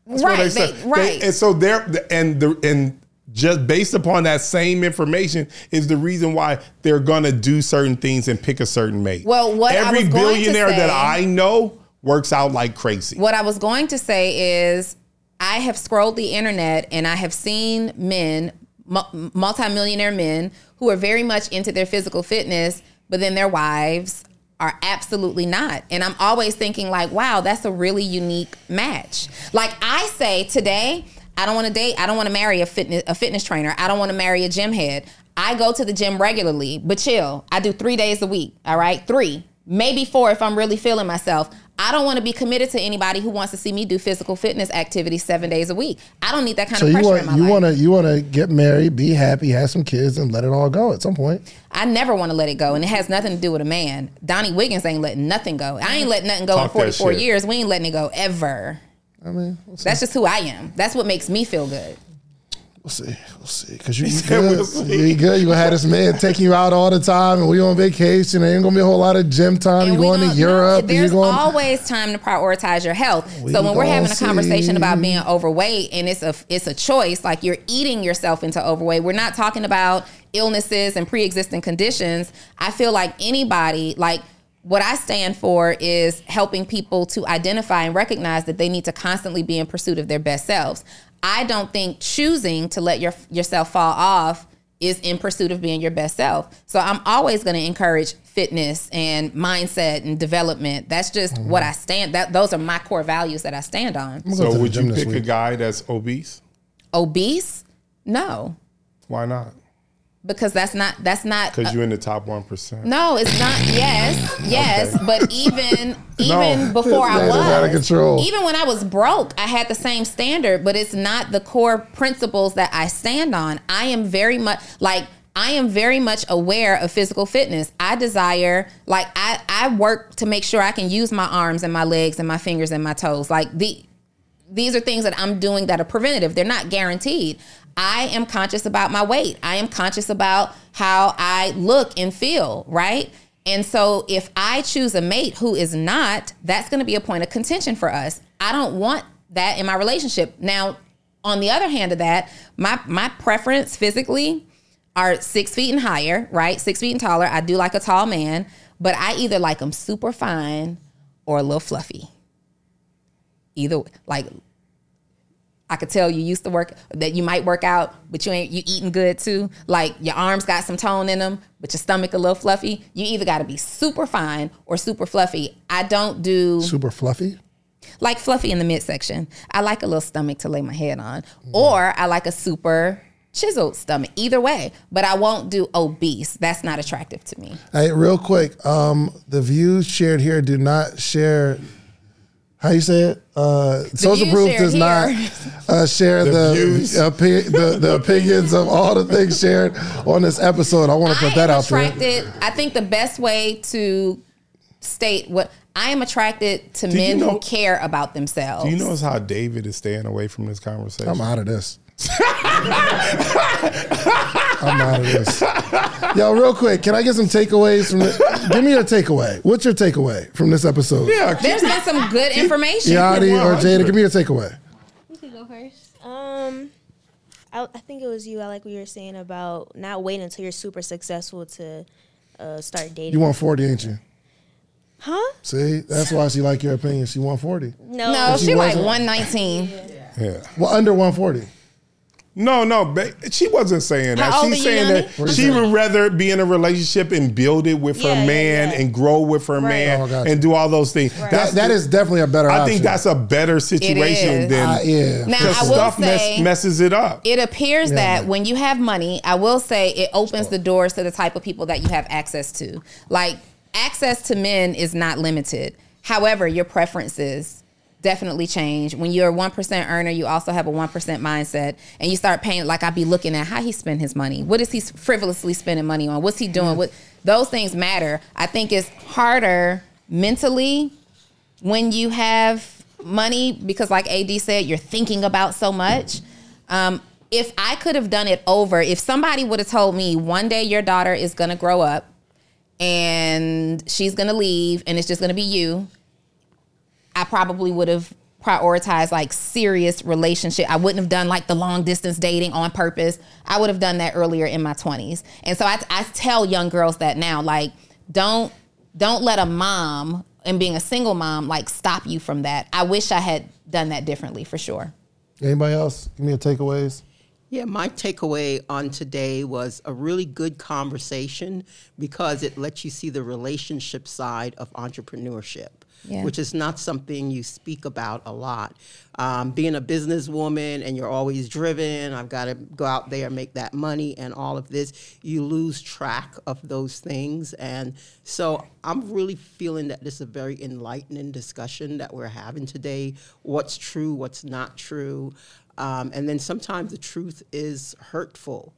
That's Hmm. Right, say. they- right. and so they're and the and just based upon that same information is the reason why they're gonna do certain things and pick a certain mate. Well, what I every was going to billionaire that I know works out like crazy. What I was going to say is, I have scrolled the internet and I have seen men, mu- multimillionaire men, who are very much into their physical fitness, but then their wives are absolutely not. And I'm always thinking, like, wow, that's a really unique match. Like I say today, I don't want to date. I don't want to marry a fitness a fitness trainer. I don't want to marry a gym head. I go to the gym regularly, but chill. I do three days a week. All right, three, maybe four if I'm really feeling myself. I don't want to be committed to anybody who wants to see me do physical fitness activities seven days a week. I don't need that kind so of you pressure want in my you life. want to you want to get married, be happy, have some kids, and let it all go at some point. I never want to let it go, and it has nothing to do with a man. Donni Wiggins ain't letting nothing go. I ain't letting nothing go Talk in 44 years. We ain't letting it go ever. I mean, we'll. That's just who I am. That's what makes me feel good. We'll see. We'll see. Because you, you good. we'll see. You good. You gonna have this man taking you out all the time, and we on vacation. There ain't gonna be a whole lot of gym time. You we going gonna- Europe? and there's you going. always time to prioritize your health. We so when we're having a conversation see. about being overweight and it's a it's a choice, like you're eating yourself into overweight. We're not talking about illnesses and pre-existing conditions. I feel like anybody like what I stand for is helping people to identify and recognize that they need to constantly be in pursuit of their best selves. I don't think choosing to let your yourself fall off is in pursuit of being your best self. So I'm always going to encourage fitness and mindset and development. That's just mm-hmm. what I stand that those are my core values that I stand on. I'm gonna go so would you this pick a guy that's obese? Obese? No. Why not? Because that's not that's not Because uh, you're in the top one percent. no, it's not. Yes, yes, Okay. but even even before I was out of control. even when I was broke, I had the same standard, but it's not the core principles that I stand on. I am very much like I am very much aware of physical fitness. I desire like I I work to make sure I can use my arms and my legs and my fingers and my toes. Like the these are things that I'm doing that are preventative. They're not guaranteed. I am conscious about my weight. I am conscious about how I look and feel, right? And so if I choose a mate who is not, that's going to be a point of contention for us. I don't want that in my relationship. Now, on the other hand of that, my my preference physically are six feet and higher, right? Six feet and taller. I do like a tall man, but I either like them super fine or a little fluffy either like I could tell you used to work that you might work out, but you ain't you eating good too. Like your arms got some tone in them, but your stomach a little fluffy. You either got to be super fine or super fluffy. I don't do Super fluffy. like fluffy in the midsection. I like a little stomach to lay my head on, or I like a super chiseled stomach. Either way, but I won't do obese. That's not attractive to me. Hey, real quick, um, the views shared here do not share. How you say it? Uh, social proof shared does not uh, share The the opi- the, the opinions of all the things shared on this episode. I want to put I that am out there. attracted. I think the best way to state what I am attracted to Do you men know- who care about themselves. Do you notice how David is staying away from this conversation? I'm out of this. I'm out of this. Yo, real quick, can I get some takeaways from the, Give me your takeaway. What's your takeaway from this episode? yeah, There's been some good information. Yadi or Jada, give me your takeaway. You can go first. Um, I, I think it was you. I like what you were saying about not waiting until you're super successful to uh, start dating. You want 40, ain't you? huh? See, that's why she like your opinion. She want 40. No, No, She she like wasn't. 119. yeah. Well, under 140. No, no, ba- she wasn't saying that. How old She's you, saying Yanni? that she would rather be in a relationship and build it with Yeah, her yeah, man yeah. and grow with her man Oh, gotcha. and do all those things. That, that is definitely a better I option. think that's a better situation is. than Uh, yeah. Now because I will stuff mess, say messes it up. it appears Yeah. that when you have money, I will say it opens the doors to the type of people that you have access to. Like access to men is not limited. However, your preferences definitely change. When you're a 1% earner, you also have a 1% mindset and you start paying like I'd be looking at how he spend his money. What is he frivolously spending money on? What's he doing? What those things matter. I think it's harder mentally when you have money because like ad said you're thinking about so much um, if i could have done it over if somebody would have told me one day your daughter is going to grow up and she's going to leave and it's just going to be you i probably would have prioritized like serious relationship. I wouldn't have done like the long distance dating on purpose. I would have done that earlier in my 20s and so i, I tell young girls that now like don't don't let a mom and being a single mom like stop you from that. I wish i had done that differently for sure. Anybody else? Give me your takeaways. Yeah, my takeaway on today was a really good conversation because it lets you see the relationship side of entrepreneurship, Yeah. which is not something you speak about a lot. Um, being a businesswoman and you're always driven, I've got to go out there make that money and all of this, you lose track of those things. And so I'm really feeling that this is a very enlightening discussion that we're having today. What's true, what's not true. Um, and then sometimes the truth is hurtful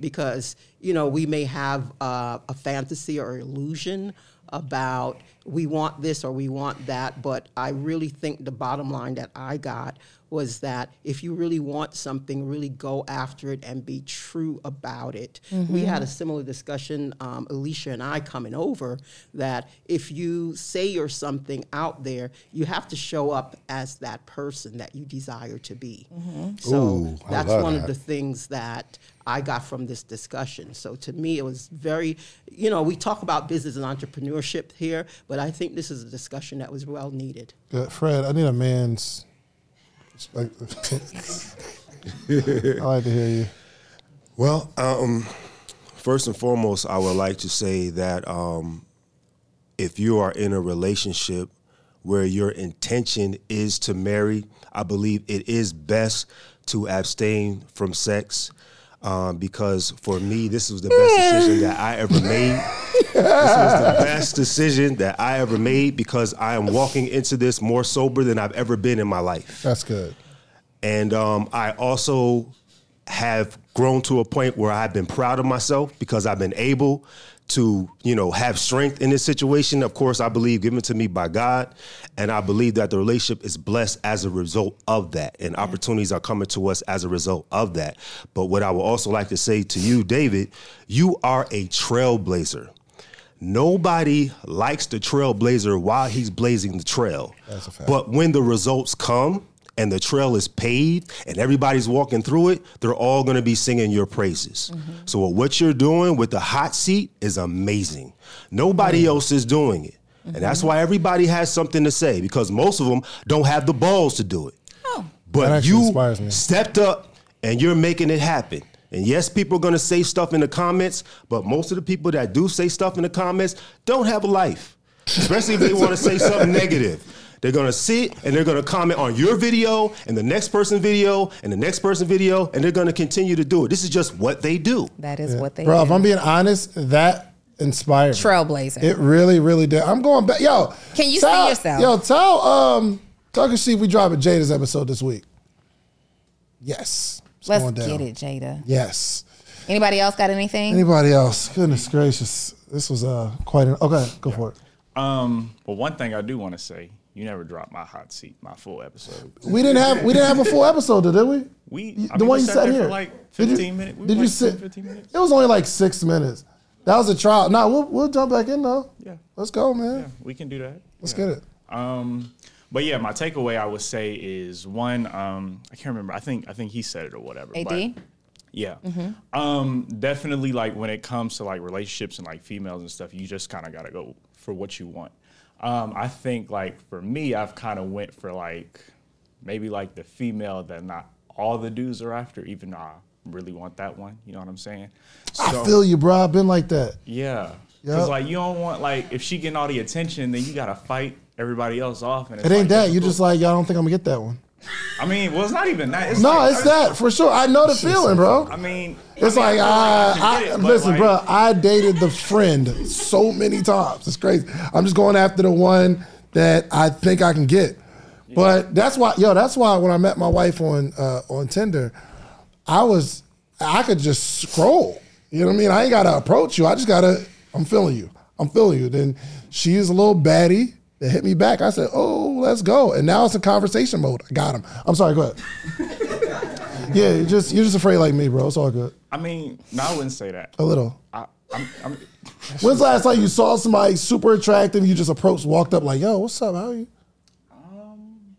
because, you know, we may have uh, a fantasy or illusion about we want this or we want that. But I really think the bottom line that I got was that if you really want something, really go after it and be true about it. We mm-hmm. had a similar discussion, um, Alicia and I coming over, that if you say you're something out there, you have to show up as that person that you desire to be. Mm-hmm. So Ooh, that's one that. of the things that I got from this discussion. So to me, it was very, you know, we talk about business and entrepreneurship here, but I think this is a discussion that was well needed. Good. Fred, I need a man's. I like to hear you. Well, um, first and foremost, I would like to say that um, if you are in a relationship where your intention is to marry, I believe it is best to abstain from sex. Um, because for me, this was the best decision that I ever made. this was the best decision that I ever made because I am walking into this more sober than I've ever been in my life. That's good. And um, I also have grown to a point where I've been proud of myself because I've been able to, you know, have strength in this situation. Of course, I believe given to me by God, and I believe that the relationship is blessed as a result of that, and opportunities are coming to us as a result of that. But what I would also like to say to you, David, you are a trailblazer. Nobody likes the trailblazer while he's blazing the trail. That's a fact. But when the results come and the trail is paved and everybody's walking through it, they're all going to be singing your praises. Mm-hmm. So what you're doing with the hot seat is amazing. Nobody else is doing it. And that's mm-hmm. why everybody has something to say because most of them don't have the balls to do it. Oh. That But you stepped up and you're making it happen. And yes, people are going to say stuff in the comments, but most of the people that do say stuff in the comments don't have a life, especially if they want to say something negative. They're going to sit and they're going to comment on your video and the next person's video and the next person's video, and they're going to continue to do it. This is just what they do. That is what they do. Bro, do. if I'm being honest, that inspired me. Trailblazer. It really, really did. I'm going back. Yo, Can you tell- see yourself? Yo, tell um, Tucker see we dropping Jada's episode this week. Yes, it's Let's going down. get it, Jada. Yes. Anybody else got anything? Anybody else? Goodness gracious, this was uh quite an. Okay, go for it. Um, but one thing I do want to say, you never dropped my hot seat, my full episode. We didn't have we didn't have a full episode, did we? We, You- I the mean, one we you sat sat here. for like Did you- 15 minutes. We Did you sit? 15 minutes. It was only like six minutes. That was a trial. Nah, we'll we'll jump back in though. Yeah. Let's go, man. Yeah, we can do that. Let's Yeah. get it. Um, but yeah, my takeaway I would say is one. Um, I can't remember. I think I think he said it or whatever. but- AD? yeah. Um, definitely like when it comes to like relationships and like females and stuff, you just kind of gotta go for what you want. Um, I think like for me, I've kind of went for like maybe like the female that not all the dudes are after, even though I really want that one. You know what I'm saying? I So- feel you, bro. I've been like that. yeah. Yup. Cause like you don't want like if she getting all the attention, then you gotta fight everybody else off. And it's It ain't like that. You just like y'all don't think I'm gonna get that one. I mean, well, it's not even that. It's No, like- it's that for sure. I know the feeling, bro. I mean, It's I like mean, I, I, it, listen, like, bro. I dated the friend so many times. It's crazy. I'm just going after the one that I think I can get. But that's why, yo. That's why when I met my wife on uh, on Tinder, I was I could just scroll. You know what I mean? I ain't gotta approach you. I just gotta. I'm feeling you. I'm feeling you. Then she is a little baddie that hit me back. I said, "Oh, let's go." And now it's in conversation mode. I got him. I'm sorry. Go ahead. yeah, you're just you're just afraid like me, bro. It's all good. I mean, no, I wouldn't say that. A little. I, I'm, I'm, When's the last time you saw somebody super attractive? You just approached, walked up like, "Yo, what's up? How are you?" Um,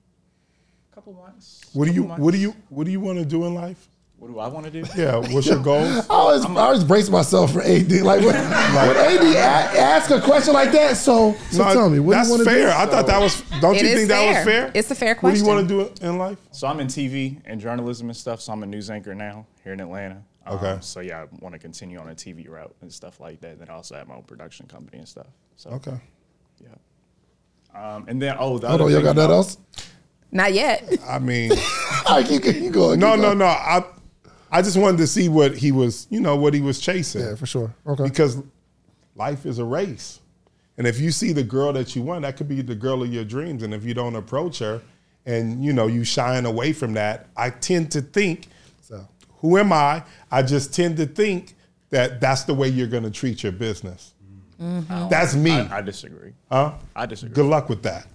couple months. What do you couple What do you What do you want to do in life? What do I want to do? Yeah. What's your goals? I always, I always brace myself for AD. Like when, when AD a- ask a question like that, so, so No, tell me, what that's do you want to fair. do? I thought that was. Don't It you is think that was fair. fair? It's a fair question. What do you want to do in life? So I'm in TV and journalism and stuff. So I'm a news anchor now here in Atlanta. Um, Okay. so yeah, I want to continue on a TV route and stuff like that. Then I also have my own production company and stuff. So Okay. yeah. Um, and then oh, the Hold other on, you thing got that about- else? Not yet. I mean, All right, keep, keep going. no, keep no, going. no. I I just wanted to see what he was. You know what he was chasing. Yeah, for sure. Okay. Because life is a race, and if you see the girl that you want, that could be the girl of your dreams. And if you don't approach her, and you know you shine away from that, I tend to think, So, who am I? I just tend to think that that's the way you're going to treat your business. Mm-hmm. That's me. I, I disagree. huh? I disagree. Good luck with that.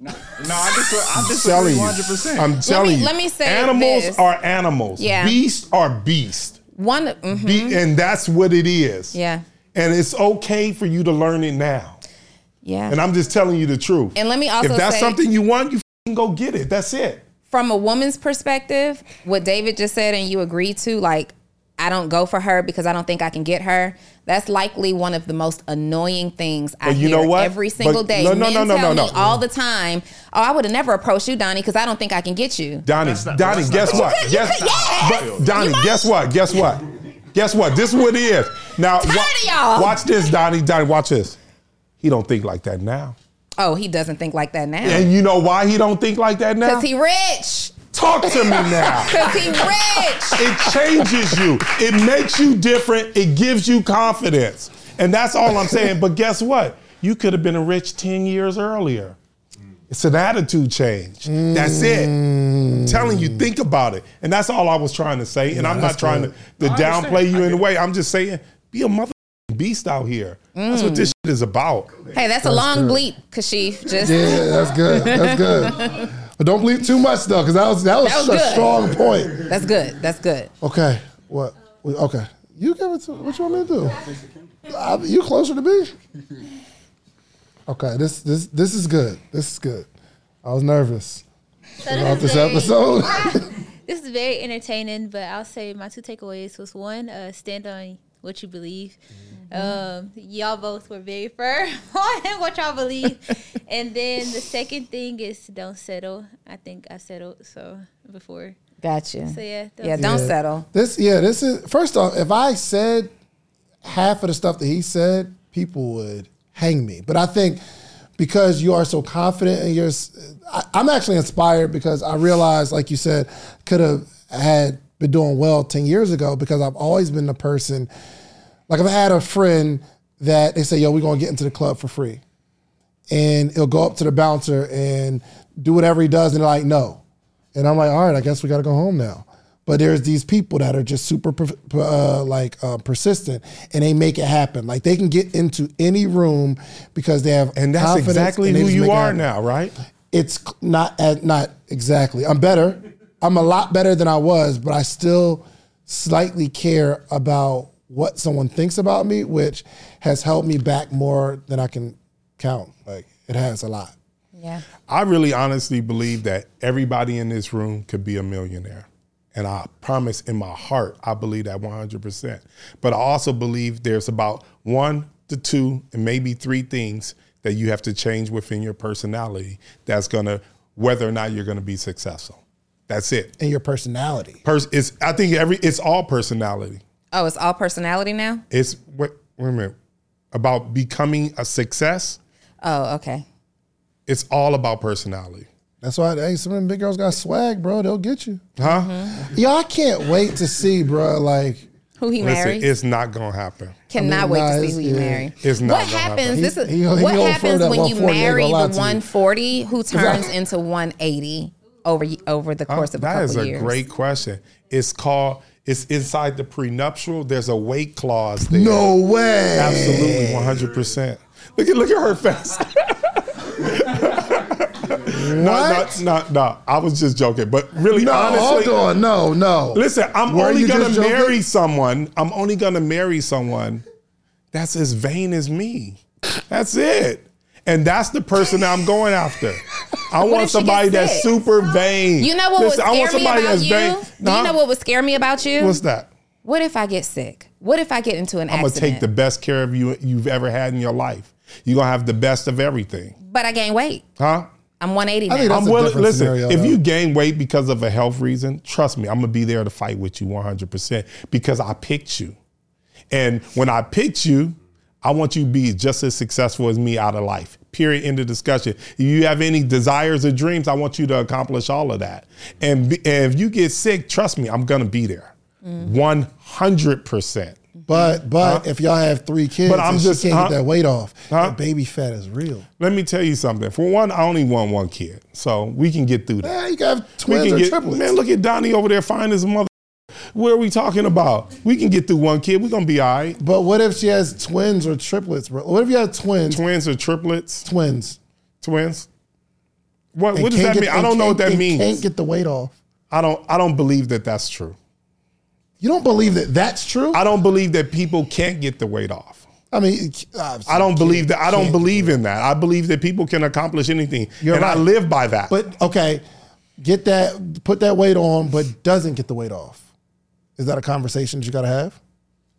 No, I disagree. I I'm disagree telling you. 100. percent I'm telling me- you. let me say animals this. are animals. Yeah. Beasts are beasts. One. mhm. Be- and that's what it is. Yeah. And it's okay for you to learn it now. Yeah. And I'm just telling you the truth. And let me also if that's say- something you want, you f***ing go get it. That's it. from a woman's perspective, what David just said and you agree to, like, I don't go for her because I don't think I can get her. That's likely one of the most annoying things I you hear know what? every single But day. no, no, Men no, no, tell no, me no. all the time, "Oh, I would have never approached you, Donni, because I don't think I can get you." Donni, That's not- Donni, that's guess not- what? You Guess, could- yes! but Donni, guess what? Guess what? Guess what? This is what it is. Now, Tired of y'all. watch this, Donni. Donni, watch this. He don't think like that now. Oh, he doesn't think like that now And you know why he don't think like that now? because he rich. Talk to me now. Cause he rich. It changes you. It makes you different. It gives you confidence. And that's all I'm saying. But guess what? You could have been a rich 10 years earlier. It's an attitude change. That's it. I'm telling you, think about it. And that's all I was trying to say. And I'm not trying good. to, to I understand. downplay you in a way. I'm just saying, be a mother beast out here. That's what this mm. shit is about. Hey, that's a long bleep, Kashif. Just Yeah, that's good. That's good. But don't believe too much though, because that was that was, That was a good. strong point. that's good. That's good. Okay, what? Okay, you give it to what you want me to do? I, you closer to me? Okay, this this this is good. This is good. I was nervous So about this, this very, episode. this is very entertaining, but I'll say my two takeaways was one, uh, stand on what you believe. Um, y'all both were very firm on what y'all believe, and then the second thing is don't settle. I think I settled so before. Gotcha. So yeah, Yeah, don't Yeah. settle. This yeah, this is first off, if I said half of the stuff that he said, people would hang me. But I think because you are so confident in your, I, I'm actually inspired because I realized, like you said, could have had been doing well ten years ago because I've always been the person. Like if I had a friend that they say, "Yo, we're gonna get into the club for free," and he'll go up to the bouncer and do whatever he does, and they're like, "No," and I'm like, "All right, I guess we got to go home now." But there's these people that are just super per- per- uh, like uh, persistent, and they make it happen. Like they can get into any room because they have And that's exactly and who you are now, right? It's not at, not exactly. I'm better. I'm a lot better than I was, but I still slightly care about what someone thinks about me, which has held me back more than I can count. Like it has a lot. Yeah. I really honestly believe that everybody in this room could be a millionaire. And I promise in my heart, I believe that 100%. But I also believe there's about one to two and maybe three things that you have to change within your personality that's going to, whether or not you're going to be successful. That's it. And your personality. Pers- it's, I think every, it's all personality. Oh, it's all personality now? It's, wait, wait a minute, about becoming a success. Oh, okay. It's all about personality. That's why hey, some of them big girls got swag, bro. They'll get you. Huh? Mm-hmm. Y'all can't wait to see, bro. Like Who he Listen, marries? it's not going to happen. Cannot I mean, wait nah, to see who you yeah. marry. It's not what gonna happens? happen. This is He- he- he what gonna happens when you 140, I ain't marry the to you. 140 who turns into 180 over over the course of a That couple is a years. great question. It's called. It's inside the prenuptial. There's a weight clause there. no way. absolutely, one hundred percent. Look at look at her face. no, What? no, no, no. I was just joking, but really, No, honestly, hold on. No, no. listen. I'm Were only gonna marry someone. I'm only gonna marry someone that's as vain as me. That's it. And that's the person that I'm going after. I want somebody that's super vain. You know what Listen, I would want scare me somebody about that's you? vain. Do you know what would scare me about you? What's that? What if I get sick? What if I get into an accident? I'm gonna take the best care of you you've ever had in your life. You're gonna have the best of everything, but I gain weight. huh? I'm 180 I think now. that's I'm willing. Listen, scenario, if though. you gain weight because of a health reason, trust me, I'm gonna be there to fight with you 100 percent because I picked you, and when I picked you, I want you to be just as successful as me out of life. Period. End of discussion. If you have any desires or dreams, I want you to accomplish all of that. And, be, and if you get sick, trust me, I'm gonna be there, 100 percent. But but if y'all have three kids, But I'm and just- can't huh? get that weight off. Huh? That baby fat is real. Let me tell you something. For one, I only want one kid, so we can get through that. Yeah, you can have We twins can or get triplets. man. Look at Donni over there, fine as a mother. What are we talking about? We can get through one kid. We're gonna be all right. but what if she has twins or triplets, bro? What if you have twins? Twins or triplets? twins. Twins. What, what does that get- mean? I don't know what that means. Can't get the weight off. I don't. I don't believe that that's true. You don't believe that that's true? I don't believe that people can't get the weight off. I mean, uh, I don't believe that. I don't believe in that. I believe that people can accomplish anything, You're and I right. live by that. But okay, get that, put that weight on, but doesn't get the weight off. Is that a conversation that you got to have?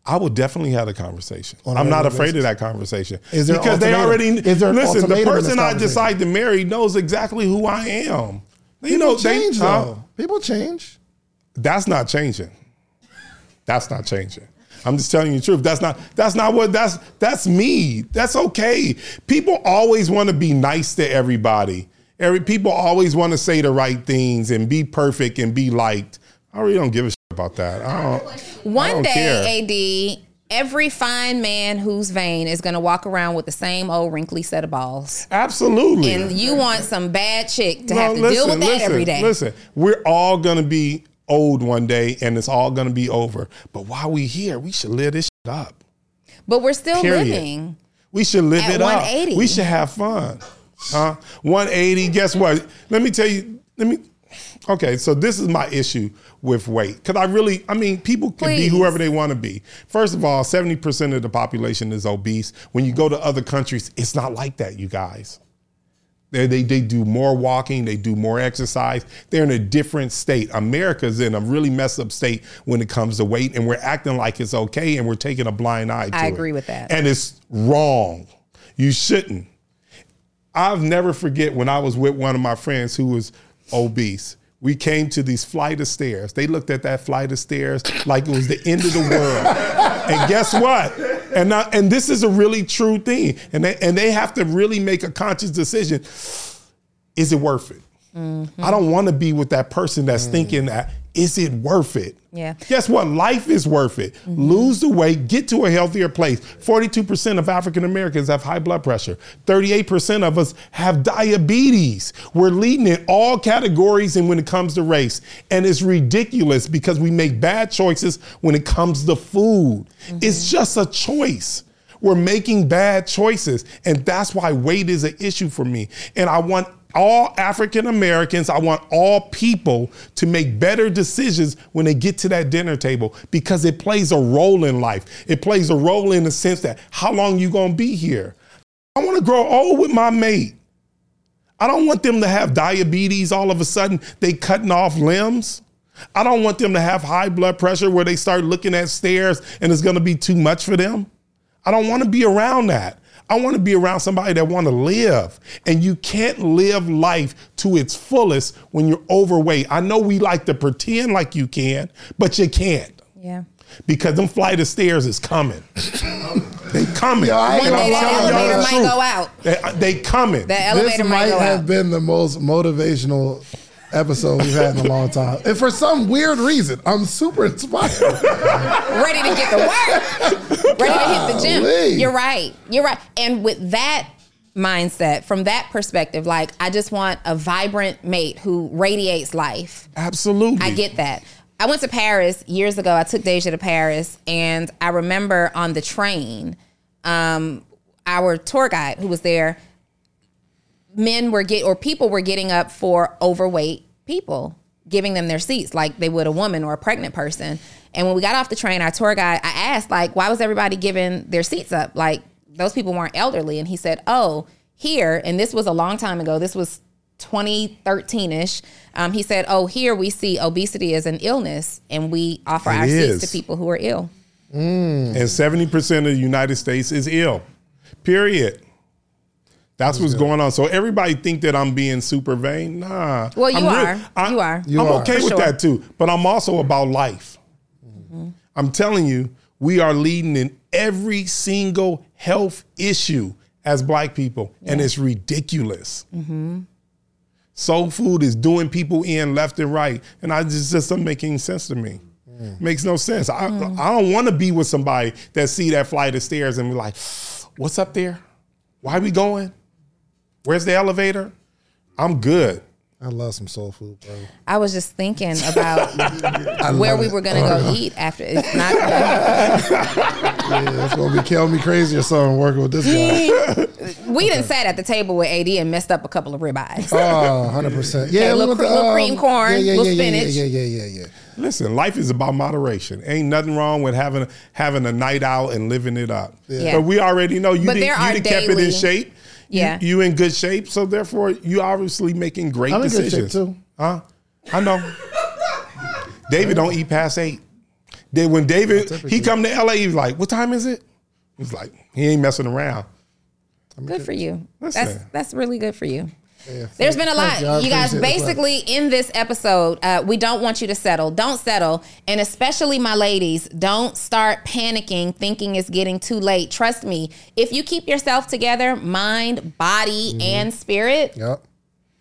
I would definitely have a conversation. A I'm not afraid of that conversation Is there because they already Is there listen. The ultimatum in this person I decide to marry knows exactly who I am. You People know, change they, though. People change. That's not changing. That's not changing. I'm just telling you the truth. That's not that's not what that's that's me. That's okay. People always want to be nice to everybody. Every people always want to say the right things and be perfect and be liked. I really don't give a shit about that. I don't. I One don't care. day, AD, every fine man who's vain is going to walk around with the same old wrinkly set of balls. Absolutely. And you want some bad chick to No, have to deal with that listen, every day. Listen, we're all gonna be old one day, and it's all gonna be over. But while we here, we should live this up. But we're still Period. living. We should live it up. We should have fun. Huh? 180. Guess what? Let me tell you. Let me. Okay, so this is my issue with weight because I really, I mean, people can Please. be whoever they want to be. First of all, 70% of the population is obese. When you go to other countries, it's not like that, you guys. They, they, they do more walking, they do more exercise. They're in a different state. America's in a really messed up state when it comes to weight, and we're acting like it's okay and we're taking a blind eye to it. I it. agree with that. And it's wrong. You shouldn't. I'll never forget when I was with one of my friends who was obese. We came to these flight of stairs. They looked at that flight of stairs like it was the end of the world. and guess what? And I, and this is a really true thing. And they, and they have to really make a conscious decision. Is it worth it? Mm-hmm. I don't want to be with that person that's mm. thinking that is it worth it? Yeah. Guess what? Life is worth it. Mm-hmm. Lose the weight, get to a healthier place. 42% of African Americans have high blood pressure. 38% of us have diabetes. We're leading in all categories and when it comes to race. And it's ridiculous because we make bad choices when it comes to food. Mm-hmm. It's just a choice. We're making bad choices. And that's why weight is an issue for me. And I want all African Americans, I want all people to make better decisions when they get to that dinner table because it plays a role in life. It plays a role in the sense that how long you going to be here? I want to grow old with my mate. I don't want them to have diabetes all of a sudden, they cutting off limbs. I don't want them to have high blood pressure where they start looking at stairs and it's going to be too much for them. I don't want to be around that. I want to be around somebody that want to live. And you can't live life to its fullest when you're overweight. I know we like to pretend like you can, but you can't Yeah. because them flight of stairs is coming. they coming. Yo, I ain't And One I'm day that elevator might go out. They, uh, they coming. That This might might go have out. been the most motivational episode we've had in a long time. And for some weird reason, I'm super inspired. ready to get to work, ready to hit the gym. You're right. You're right. And with that mindset, from that perspective, like I just want a vibrant mate who radiates life. Absolutely. I get that. I went to Paris years ago. I took Deja to Paris, and I remember on the train, um, our tour guide who was there, men were get or people were getting up for overweight people, giving them their seats like they would a woman or a pregnant person. And when we got off the train, our tour guide, I asked like, why was everybody giving their seats up? Like those people weren't elderly, and he said, oh, here, and this was a long time ago. This was 2013ish. Um, he said, "Oh, here we see obesity as an illness, and we offer It our is. seats to people who are ill." and 70% of the United States is ill. Period. That's what's going on. So everybody think that I'm being super vain. Nah. Well, you I'm are. I, You are. I'm are. okay For with sure. that too. But I'm also about life. Mm-hmm. I'm telling you, we are leading in every single health issue as black people, and it's ridiculous. Mm-hmm. Soul food is doing people in left and right, and I just just doesn't make any sense to me. Mm. Makes no sense. I mm. I don't want to be with somebody that see that flight of stairs and be like, "What's up there? Why are we going? Where's the elevator?" I'm good. I love some soul food, bro. I was just thinking about where we it. were gonna go uh-huh. eat after. It's not. Yeah, it's gonna be killing me crazy or something working with this guy. we didn't sat at the table with AD and messed up a couple of ribeyes. Oh, 100 percent. Yeah, Okay, we little went to, cre- little um, cream corn, yeah, yeah, little yeah, yeah, spinach. Yeah, yeah, yeah, yeah, yeah. Listen, life is about moderation. Ain't nothing wrong with having having a night out and living it up. Yeah. But we already know you But didn't, there you are didn't kept it in shape. You- Yeah. You, in good shape. So therefore you obviously making great I'm in good shape, decisions. too. Huh? I know. David don't eat past eight. Then when David he come to LA, he's like, What time is it? He's like, he ain't messing around. Good for you. Listen. That's that's really good for you. There's been a lot. you. You guys, appreciate the clap. basically, in this episode, uh, we don't want you to settle. Don't settle. And especially my ladies, don't start panicking, thinking it's getting too late. Trust me, if you keep yourself together, mind, body, Mm-hmm. and spirit, Yep.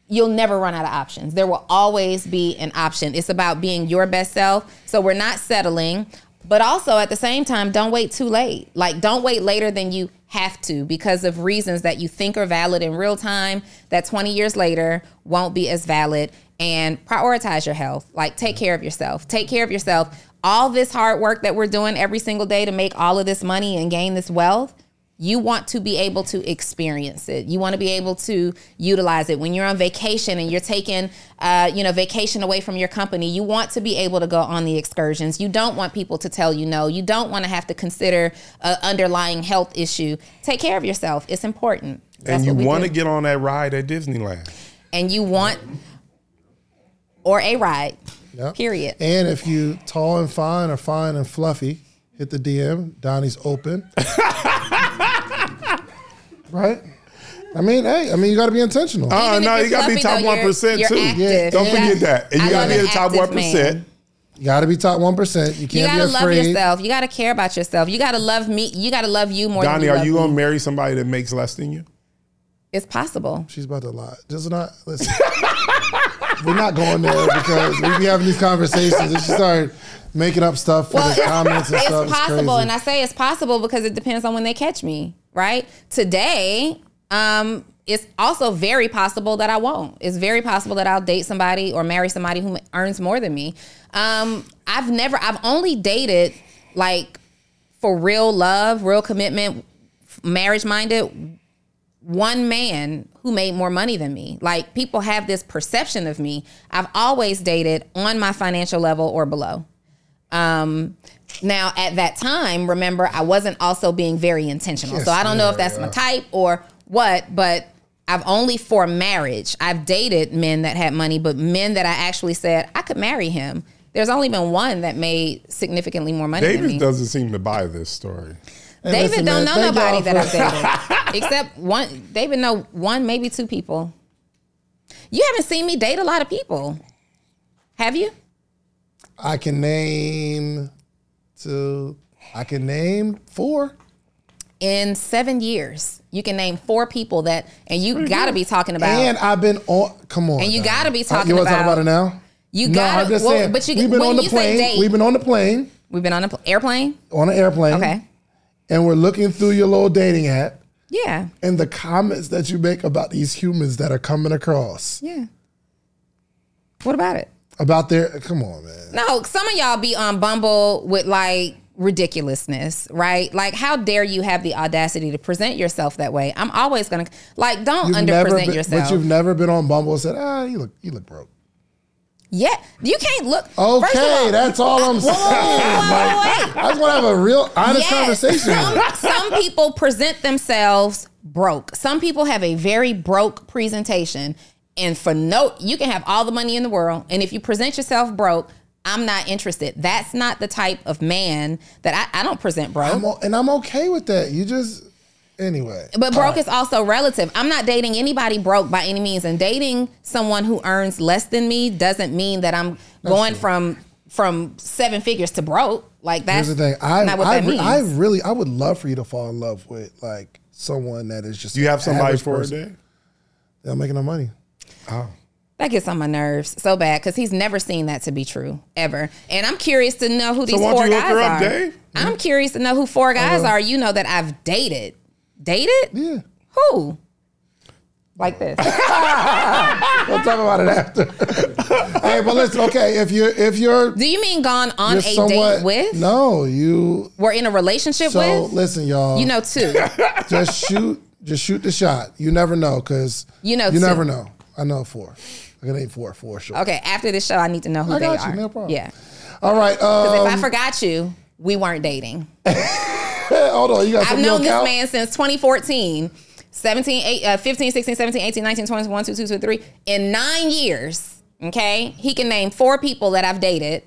you'll never run out of options. There will always be an option. It's about being your best self. So we're not settling, but also at the same time, don't wait too late. Like don't wait later than you have to because of reasons that you think are valid in real time that 20 years later won't be as valid and prioritize your health. Like take care of yourself. Take care of yourself. All this hard work that we're doing every single day to make all of this money and gain this wealth, you want to be able to experience it. You want to be able to utilize it when you're on vacation and you're taking, uh, you know, vacation away from your company. You want to be able to go on the excursions. You don't want people to tell you no. You don't want to have to consider an underlying health issue. Take care of yourself. It's important. That's and you what we want to get on that ride at Disneyland. and you want or a ride. Yep. Period. And if you tall and fine or fine and fluffy, hit the DM. Donni's open. right? I mean, hey, I mean, you got to be intentional. Oh Even no, you got to be top though, one you're- you're too. active. Don't Yeah. forget that, and you got to be in the top one percent. man. You got to be top one percent. You You can't gotta be love afraid. yourself. You gotta care about yourself. You gotta love me. You gotta love you more Donni, than you are you gonna marry somebody that makes less than you? It's possible. She's about to lie. Just not listen. We're not going there because we be having these conversations. And she started making up stuff for Well, the comments and it's stuff. possible, crazy. and I say it's possible because it depends on when they catch me. Right today, um, it's also very possible that I won't. It's very possible that I'll date somebody or marry somebody who earns more than me. Um, I've never. I've only dated like for real love, real commitment, marriage minded one man who made more money than me. Like people have this perception of me. I've always dated on my financial level or below. Um, now at that time, remember I wasn't also being very intentional. Yes, so I don't know if yeah, that's my type or what, but I've only for marriage. I've dated men that had money, but men that I actually said I could marry him. There's only been one that made significantly more money than David me. doesn't seem to buy this story. Hey, David listen, don't man, know nobody that I've dated, except one. David know one, maybe two people. You haven't seen me date a lot of people, have you? I can name two. I can name four. In seven years, you can name four people that, and you got to be talking about. And I've been on. Come on, And you gotta be Uh, talking You want to talk about- it now? you no, got I'm just well, saying. but you we've been on the plane. date, We've been on the plane, we've been on an airplane. on an airplane. Okay, And we're looking through your little dating app, yeah, and the comments that you make about these humans that are coming across yeah. What about it? About their. Come on, man. No, some of y'all be on Bumble with like ridiculousness, right? Like, how dare you have the audacity to present yourself that way? I'm always gonna like, don't You've underpresent been, yourself. but you've never been on Bumble and said, "Ah, you look, you look broke." yeah, you can't look. Okay, all- that's all I'm saying. whoa, whoa, whoa. I just want to have a real honest Yes, conversation. Some, some people present themselves broke. Some people have a very broke presentation. And for no, you can have all the money in the world. And if you present yourself broke, I'm not interested. That's not the type of man that I, I don't present broke. I'm o- and I'm okay with that. You just anyway. But broke right. is also relative. I'm not dating anybody broke by any means, and dating someone who earns less than me doesn't mean that I'm going from from seven figures to broke. Like that's Here's the thing. I not what I, that means. I really I would love for you to fall in love with like someone that is just. Do you have an somebody average for a person. day? They're making no money. Oh. that gets on my nerves so bad because he's never seen that to be true ever. And I'm curious to know who these why four you look guys her up, are. Dave? I'm curious to know who four uh-huh. guys are. You know that I've dated. Dated? Yeah. Who? Like this. We'll talk about it after. hey, but listen. Okay, if you're if you're Do you mean gone on you're a somewhat date with? no you. We're in a relationship So with? listen, y'all. You know too. just shoot just shoot the shot. You never know because You know you two. never know. I know four. I can name four for sure. Okay, after this show, I need to know who I they got you, are. no problem. Yeah, All right. because Um, if I forgot you, we weren't dating. hold on. You got I've known this count? man since 2014. 17, eight, uh, 15, 16, 17, 18, 19, 20, 1, 2, 2, 2, 3. In nine years, okay, he can name four people that I've dated.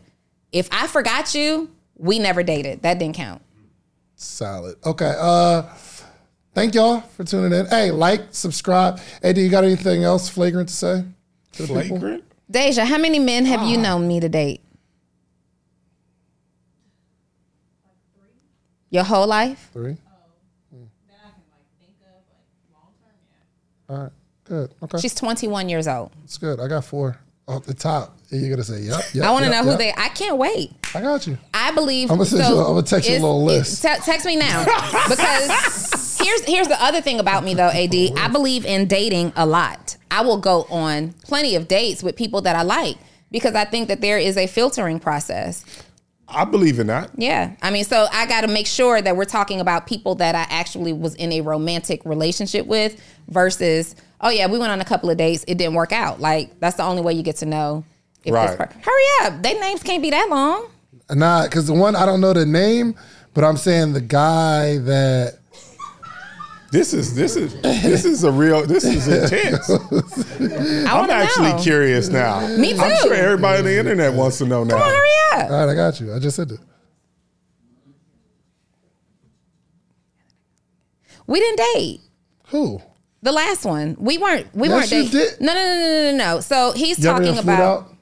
If I forgot you, we never dated. That didn't count. Solid. Okay. Uh, thank y'all for tuning in. Hey, like, subscribe. Hey, do you got anything else flagrant to say? To the people? Flagrant? Deja, how many men have you known me to date? Your whole life? Three. Hmm. All right. Good. Okay. She's 21 years old. It's good. I got four off the top. And you're gonna say, yep. yep I want to yep, know who they. I can't wait. I got you. I believe. I'ma send you- I'ma text you a little it- list. te- text me now because here's here's the other thing about me though, Ad. Oh, I believe in dating a lot. I will go on plenty of dates with people that I like because I think that there is a filtering process. I believe in that. Yeah. I mean, so I got to make sure that we're talking about people that I actually was in a romantic relationship with versus, oh, yeah, we went on a couple of dates. It didn't work out. Like, that's the only way you get to know if Right. this per- Hurry up. Their names can't be that long. Nah, because the one I don't know the name, but I'm saying the guy that This is this is this is a real this is intense. I I'm actually know. curious now. Me too. I'm sure everybody on the internet wants to know now. Come on, hurry up. All right, I got you. I just said it. We didn't date. Who? The last one. We weren't we Yes, weren't you dating. did. No, no, no, no, no, no. So he's You ever talking about out?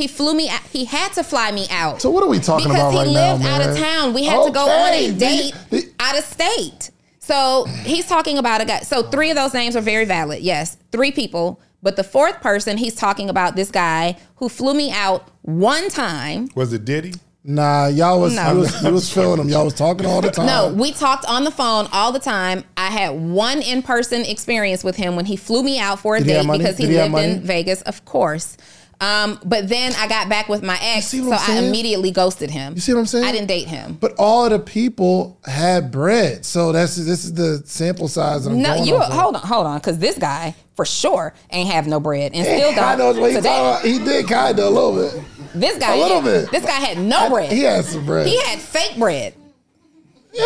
He flew me out. He had to fly me out. So what are we talking about? because about he right now, lived out of town. We had to go on a date the- out of state. So he's talking about a guy. So three of those names are very valid. Yes, three people. But the fourth person, he's talking about this guy who flew me out one time. Was it Diddy? Nah, y'all was No. you was you was feeling them. Y'all was talking all the time. No, we talked on the phone all the time. I had one in person experience with him when he flew me out for a Did date money? because he, Did he lived in? Vegas, of course. Um, but then I got back with my ex, so I immediately ghosted him. You see what I'm saying? I didn't date him. But all of the people had bread, so that's this is the sample size. I'm No, you hold on, hold on, because this guy for sure ain't have no bread and still I know don't what he. He did kind of a little bit. This guy, A little had, bit. this guy had no bread. He had some bread. He had fake bread.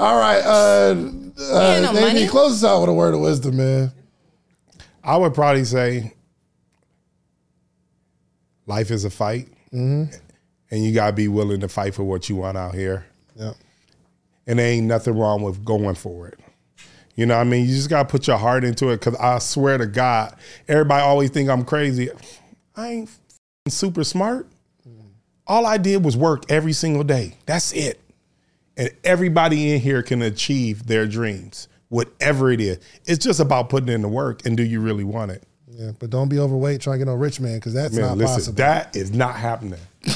All right, uh, uh, no money. close us out with a word of wisdom, man. I would probably say life is a fight, mm-hmm. and you gotta be willing to fight for what you want out here. Yeah. And there ain't nothing wrong with going for it. You know, what I mean, you just gotta put your heart into it. Cause I swear to God, everybody always think I'm crazy. I ain't super smart. Mm-hmm. All I did was work every single day. That's it. And everybody in here can achieve their dreams, whatever it is. It's just about putting in the work and do you really want it? Yeah, but don't be overweight trying to get no rich man because that's Man, not listen, possible. that is not happening. you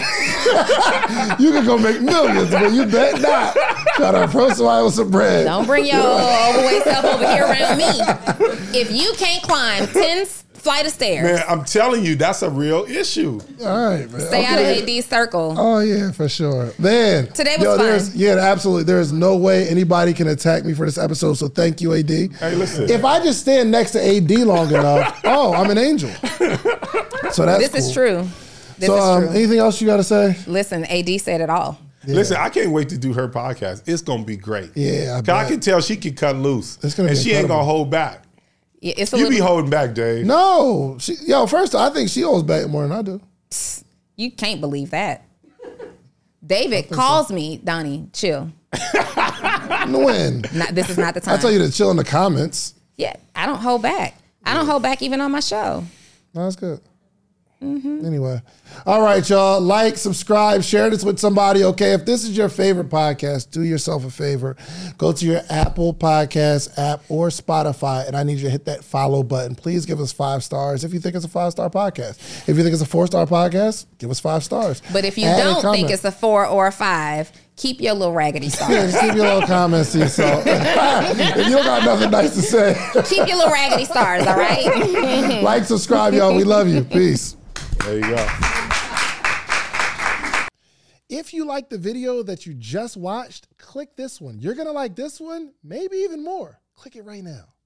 can go make millions, but you bet not. Try to approach somebody with some bread. Don't bring your overweight self over here around me. If you can't climb 10 flight of stairs, Man, I'm telling you, that's a real issue. All right, man. stay out of AD's circle. Oh yeah, for sure. Man, Today was yo, fun. there's yeah, absolutely. There is no way anybody can attack me for this episode. So thank you, AD. Hey, listen. If I just stand next to AD long enough, oh, I'm an angel. So that's this is true. This So is um, true. anything else you got to say? Listen, AD said it all. Listen, I can't wait to do her podcast. It's gonna be great. Yeah, I 'Cause I, can tell she can cut loose. It's gonna and be she ain't gonna hold back. Yeah, It's a You be holding back, Dave. No, she, yo. First, I think she holds back more than I do. you can't believe that. David calls me, Donni, chill. When Not, this is not the time. I tell you to chill in the comments. Yeah, I don't hold back. I don't hold back even on my show. No, that's good. Mm-hmm. Anyway, all right, y'all. Like, subscribe, share this with somebody. Okay, if this is your favorite podcast, do yourself a favor. Go to your Apple Podcast app or Spotify, and I need you to hit that follow button. Please give us five stars if you think it's a five star podcast. If you think it's a four star podcast, give us five stars. But if you Add don't think it's a four or a five, keep your little raggedy yeah, stars. just keep your little comments to yourself. if you don't got nothing nice to say, keep your little raggedy stars, all right? like, subscribe, y'all. We love you. Peace. There you go. If you like the video that you just watched, click this one. You're going to like this one, maybe even more. Click it right now.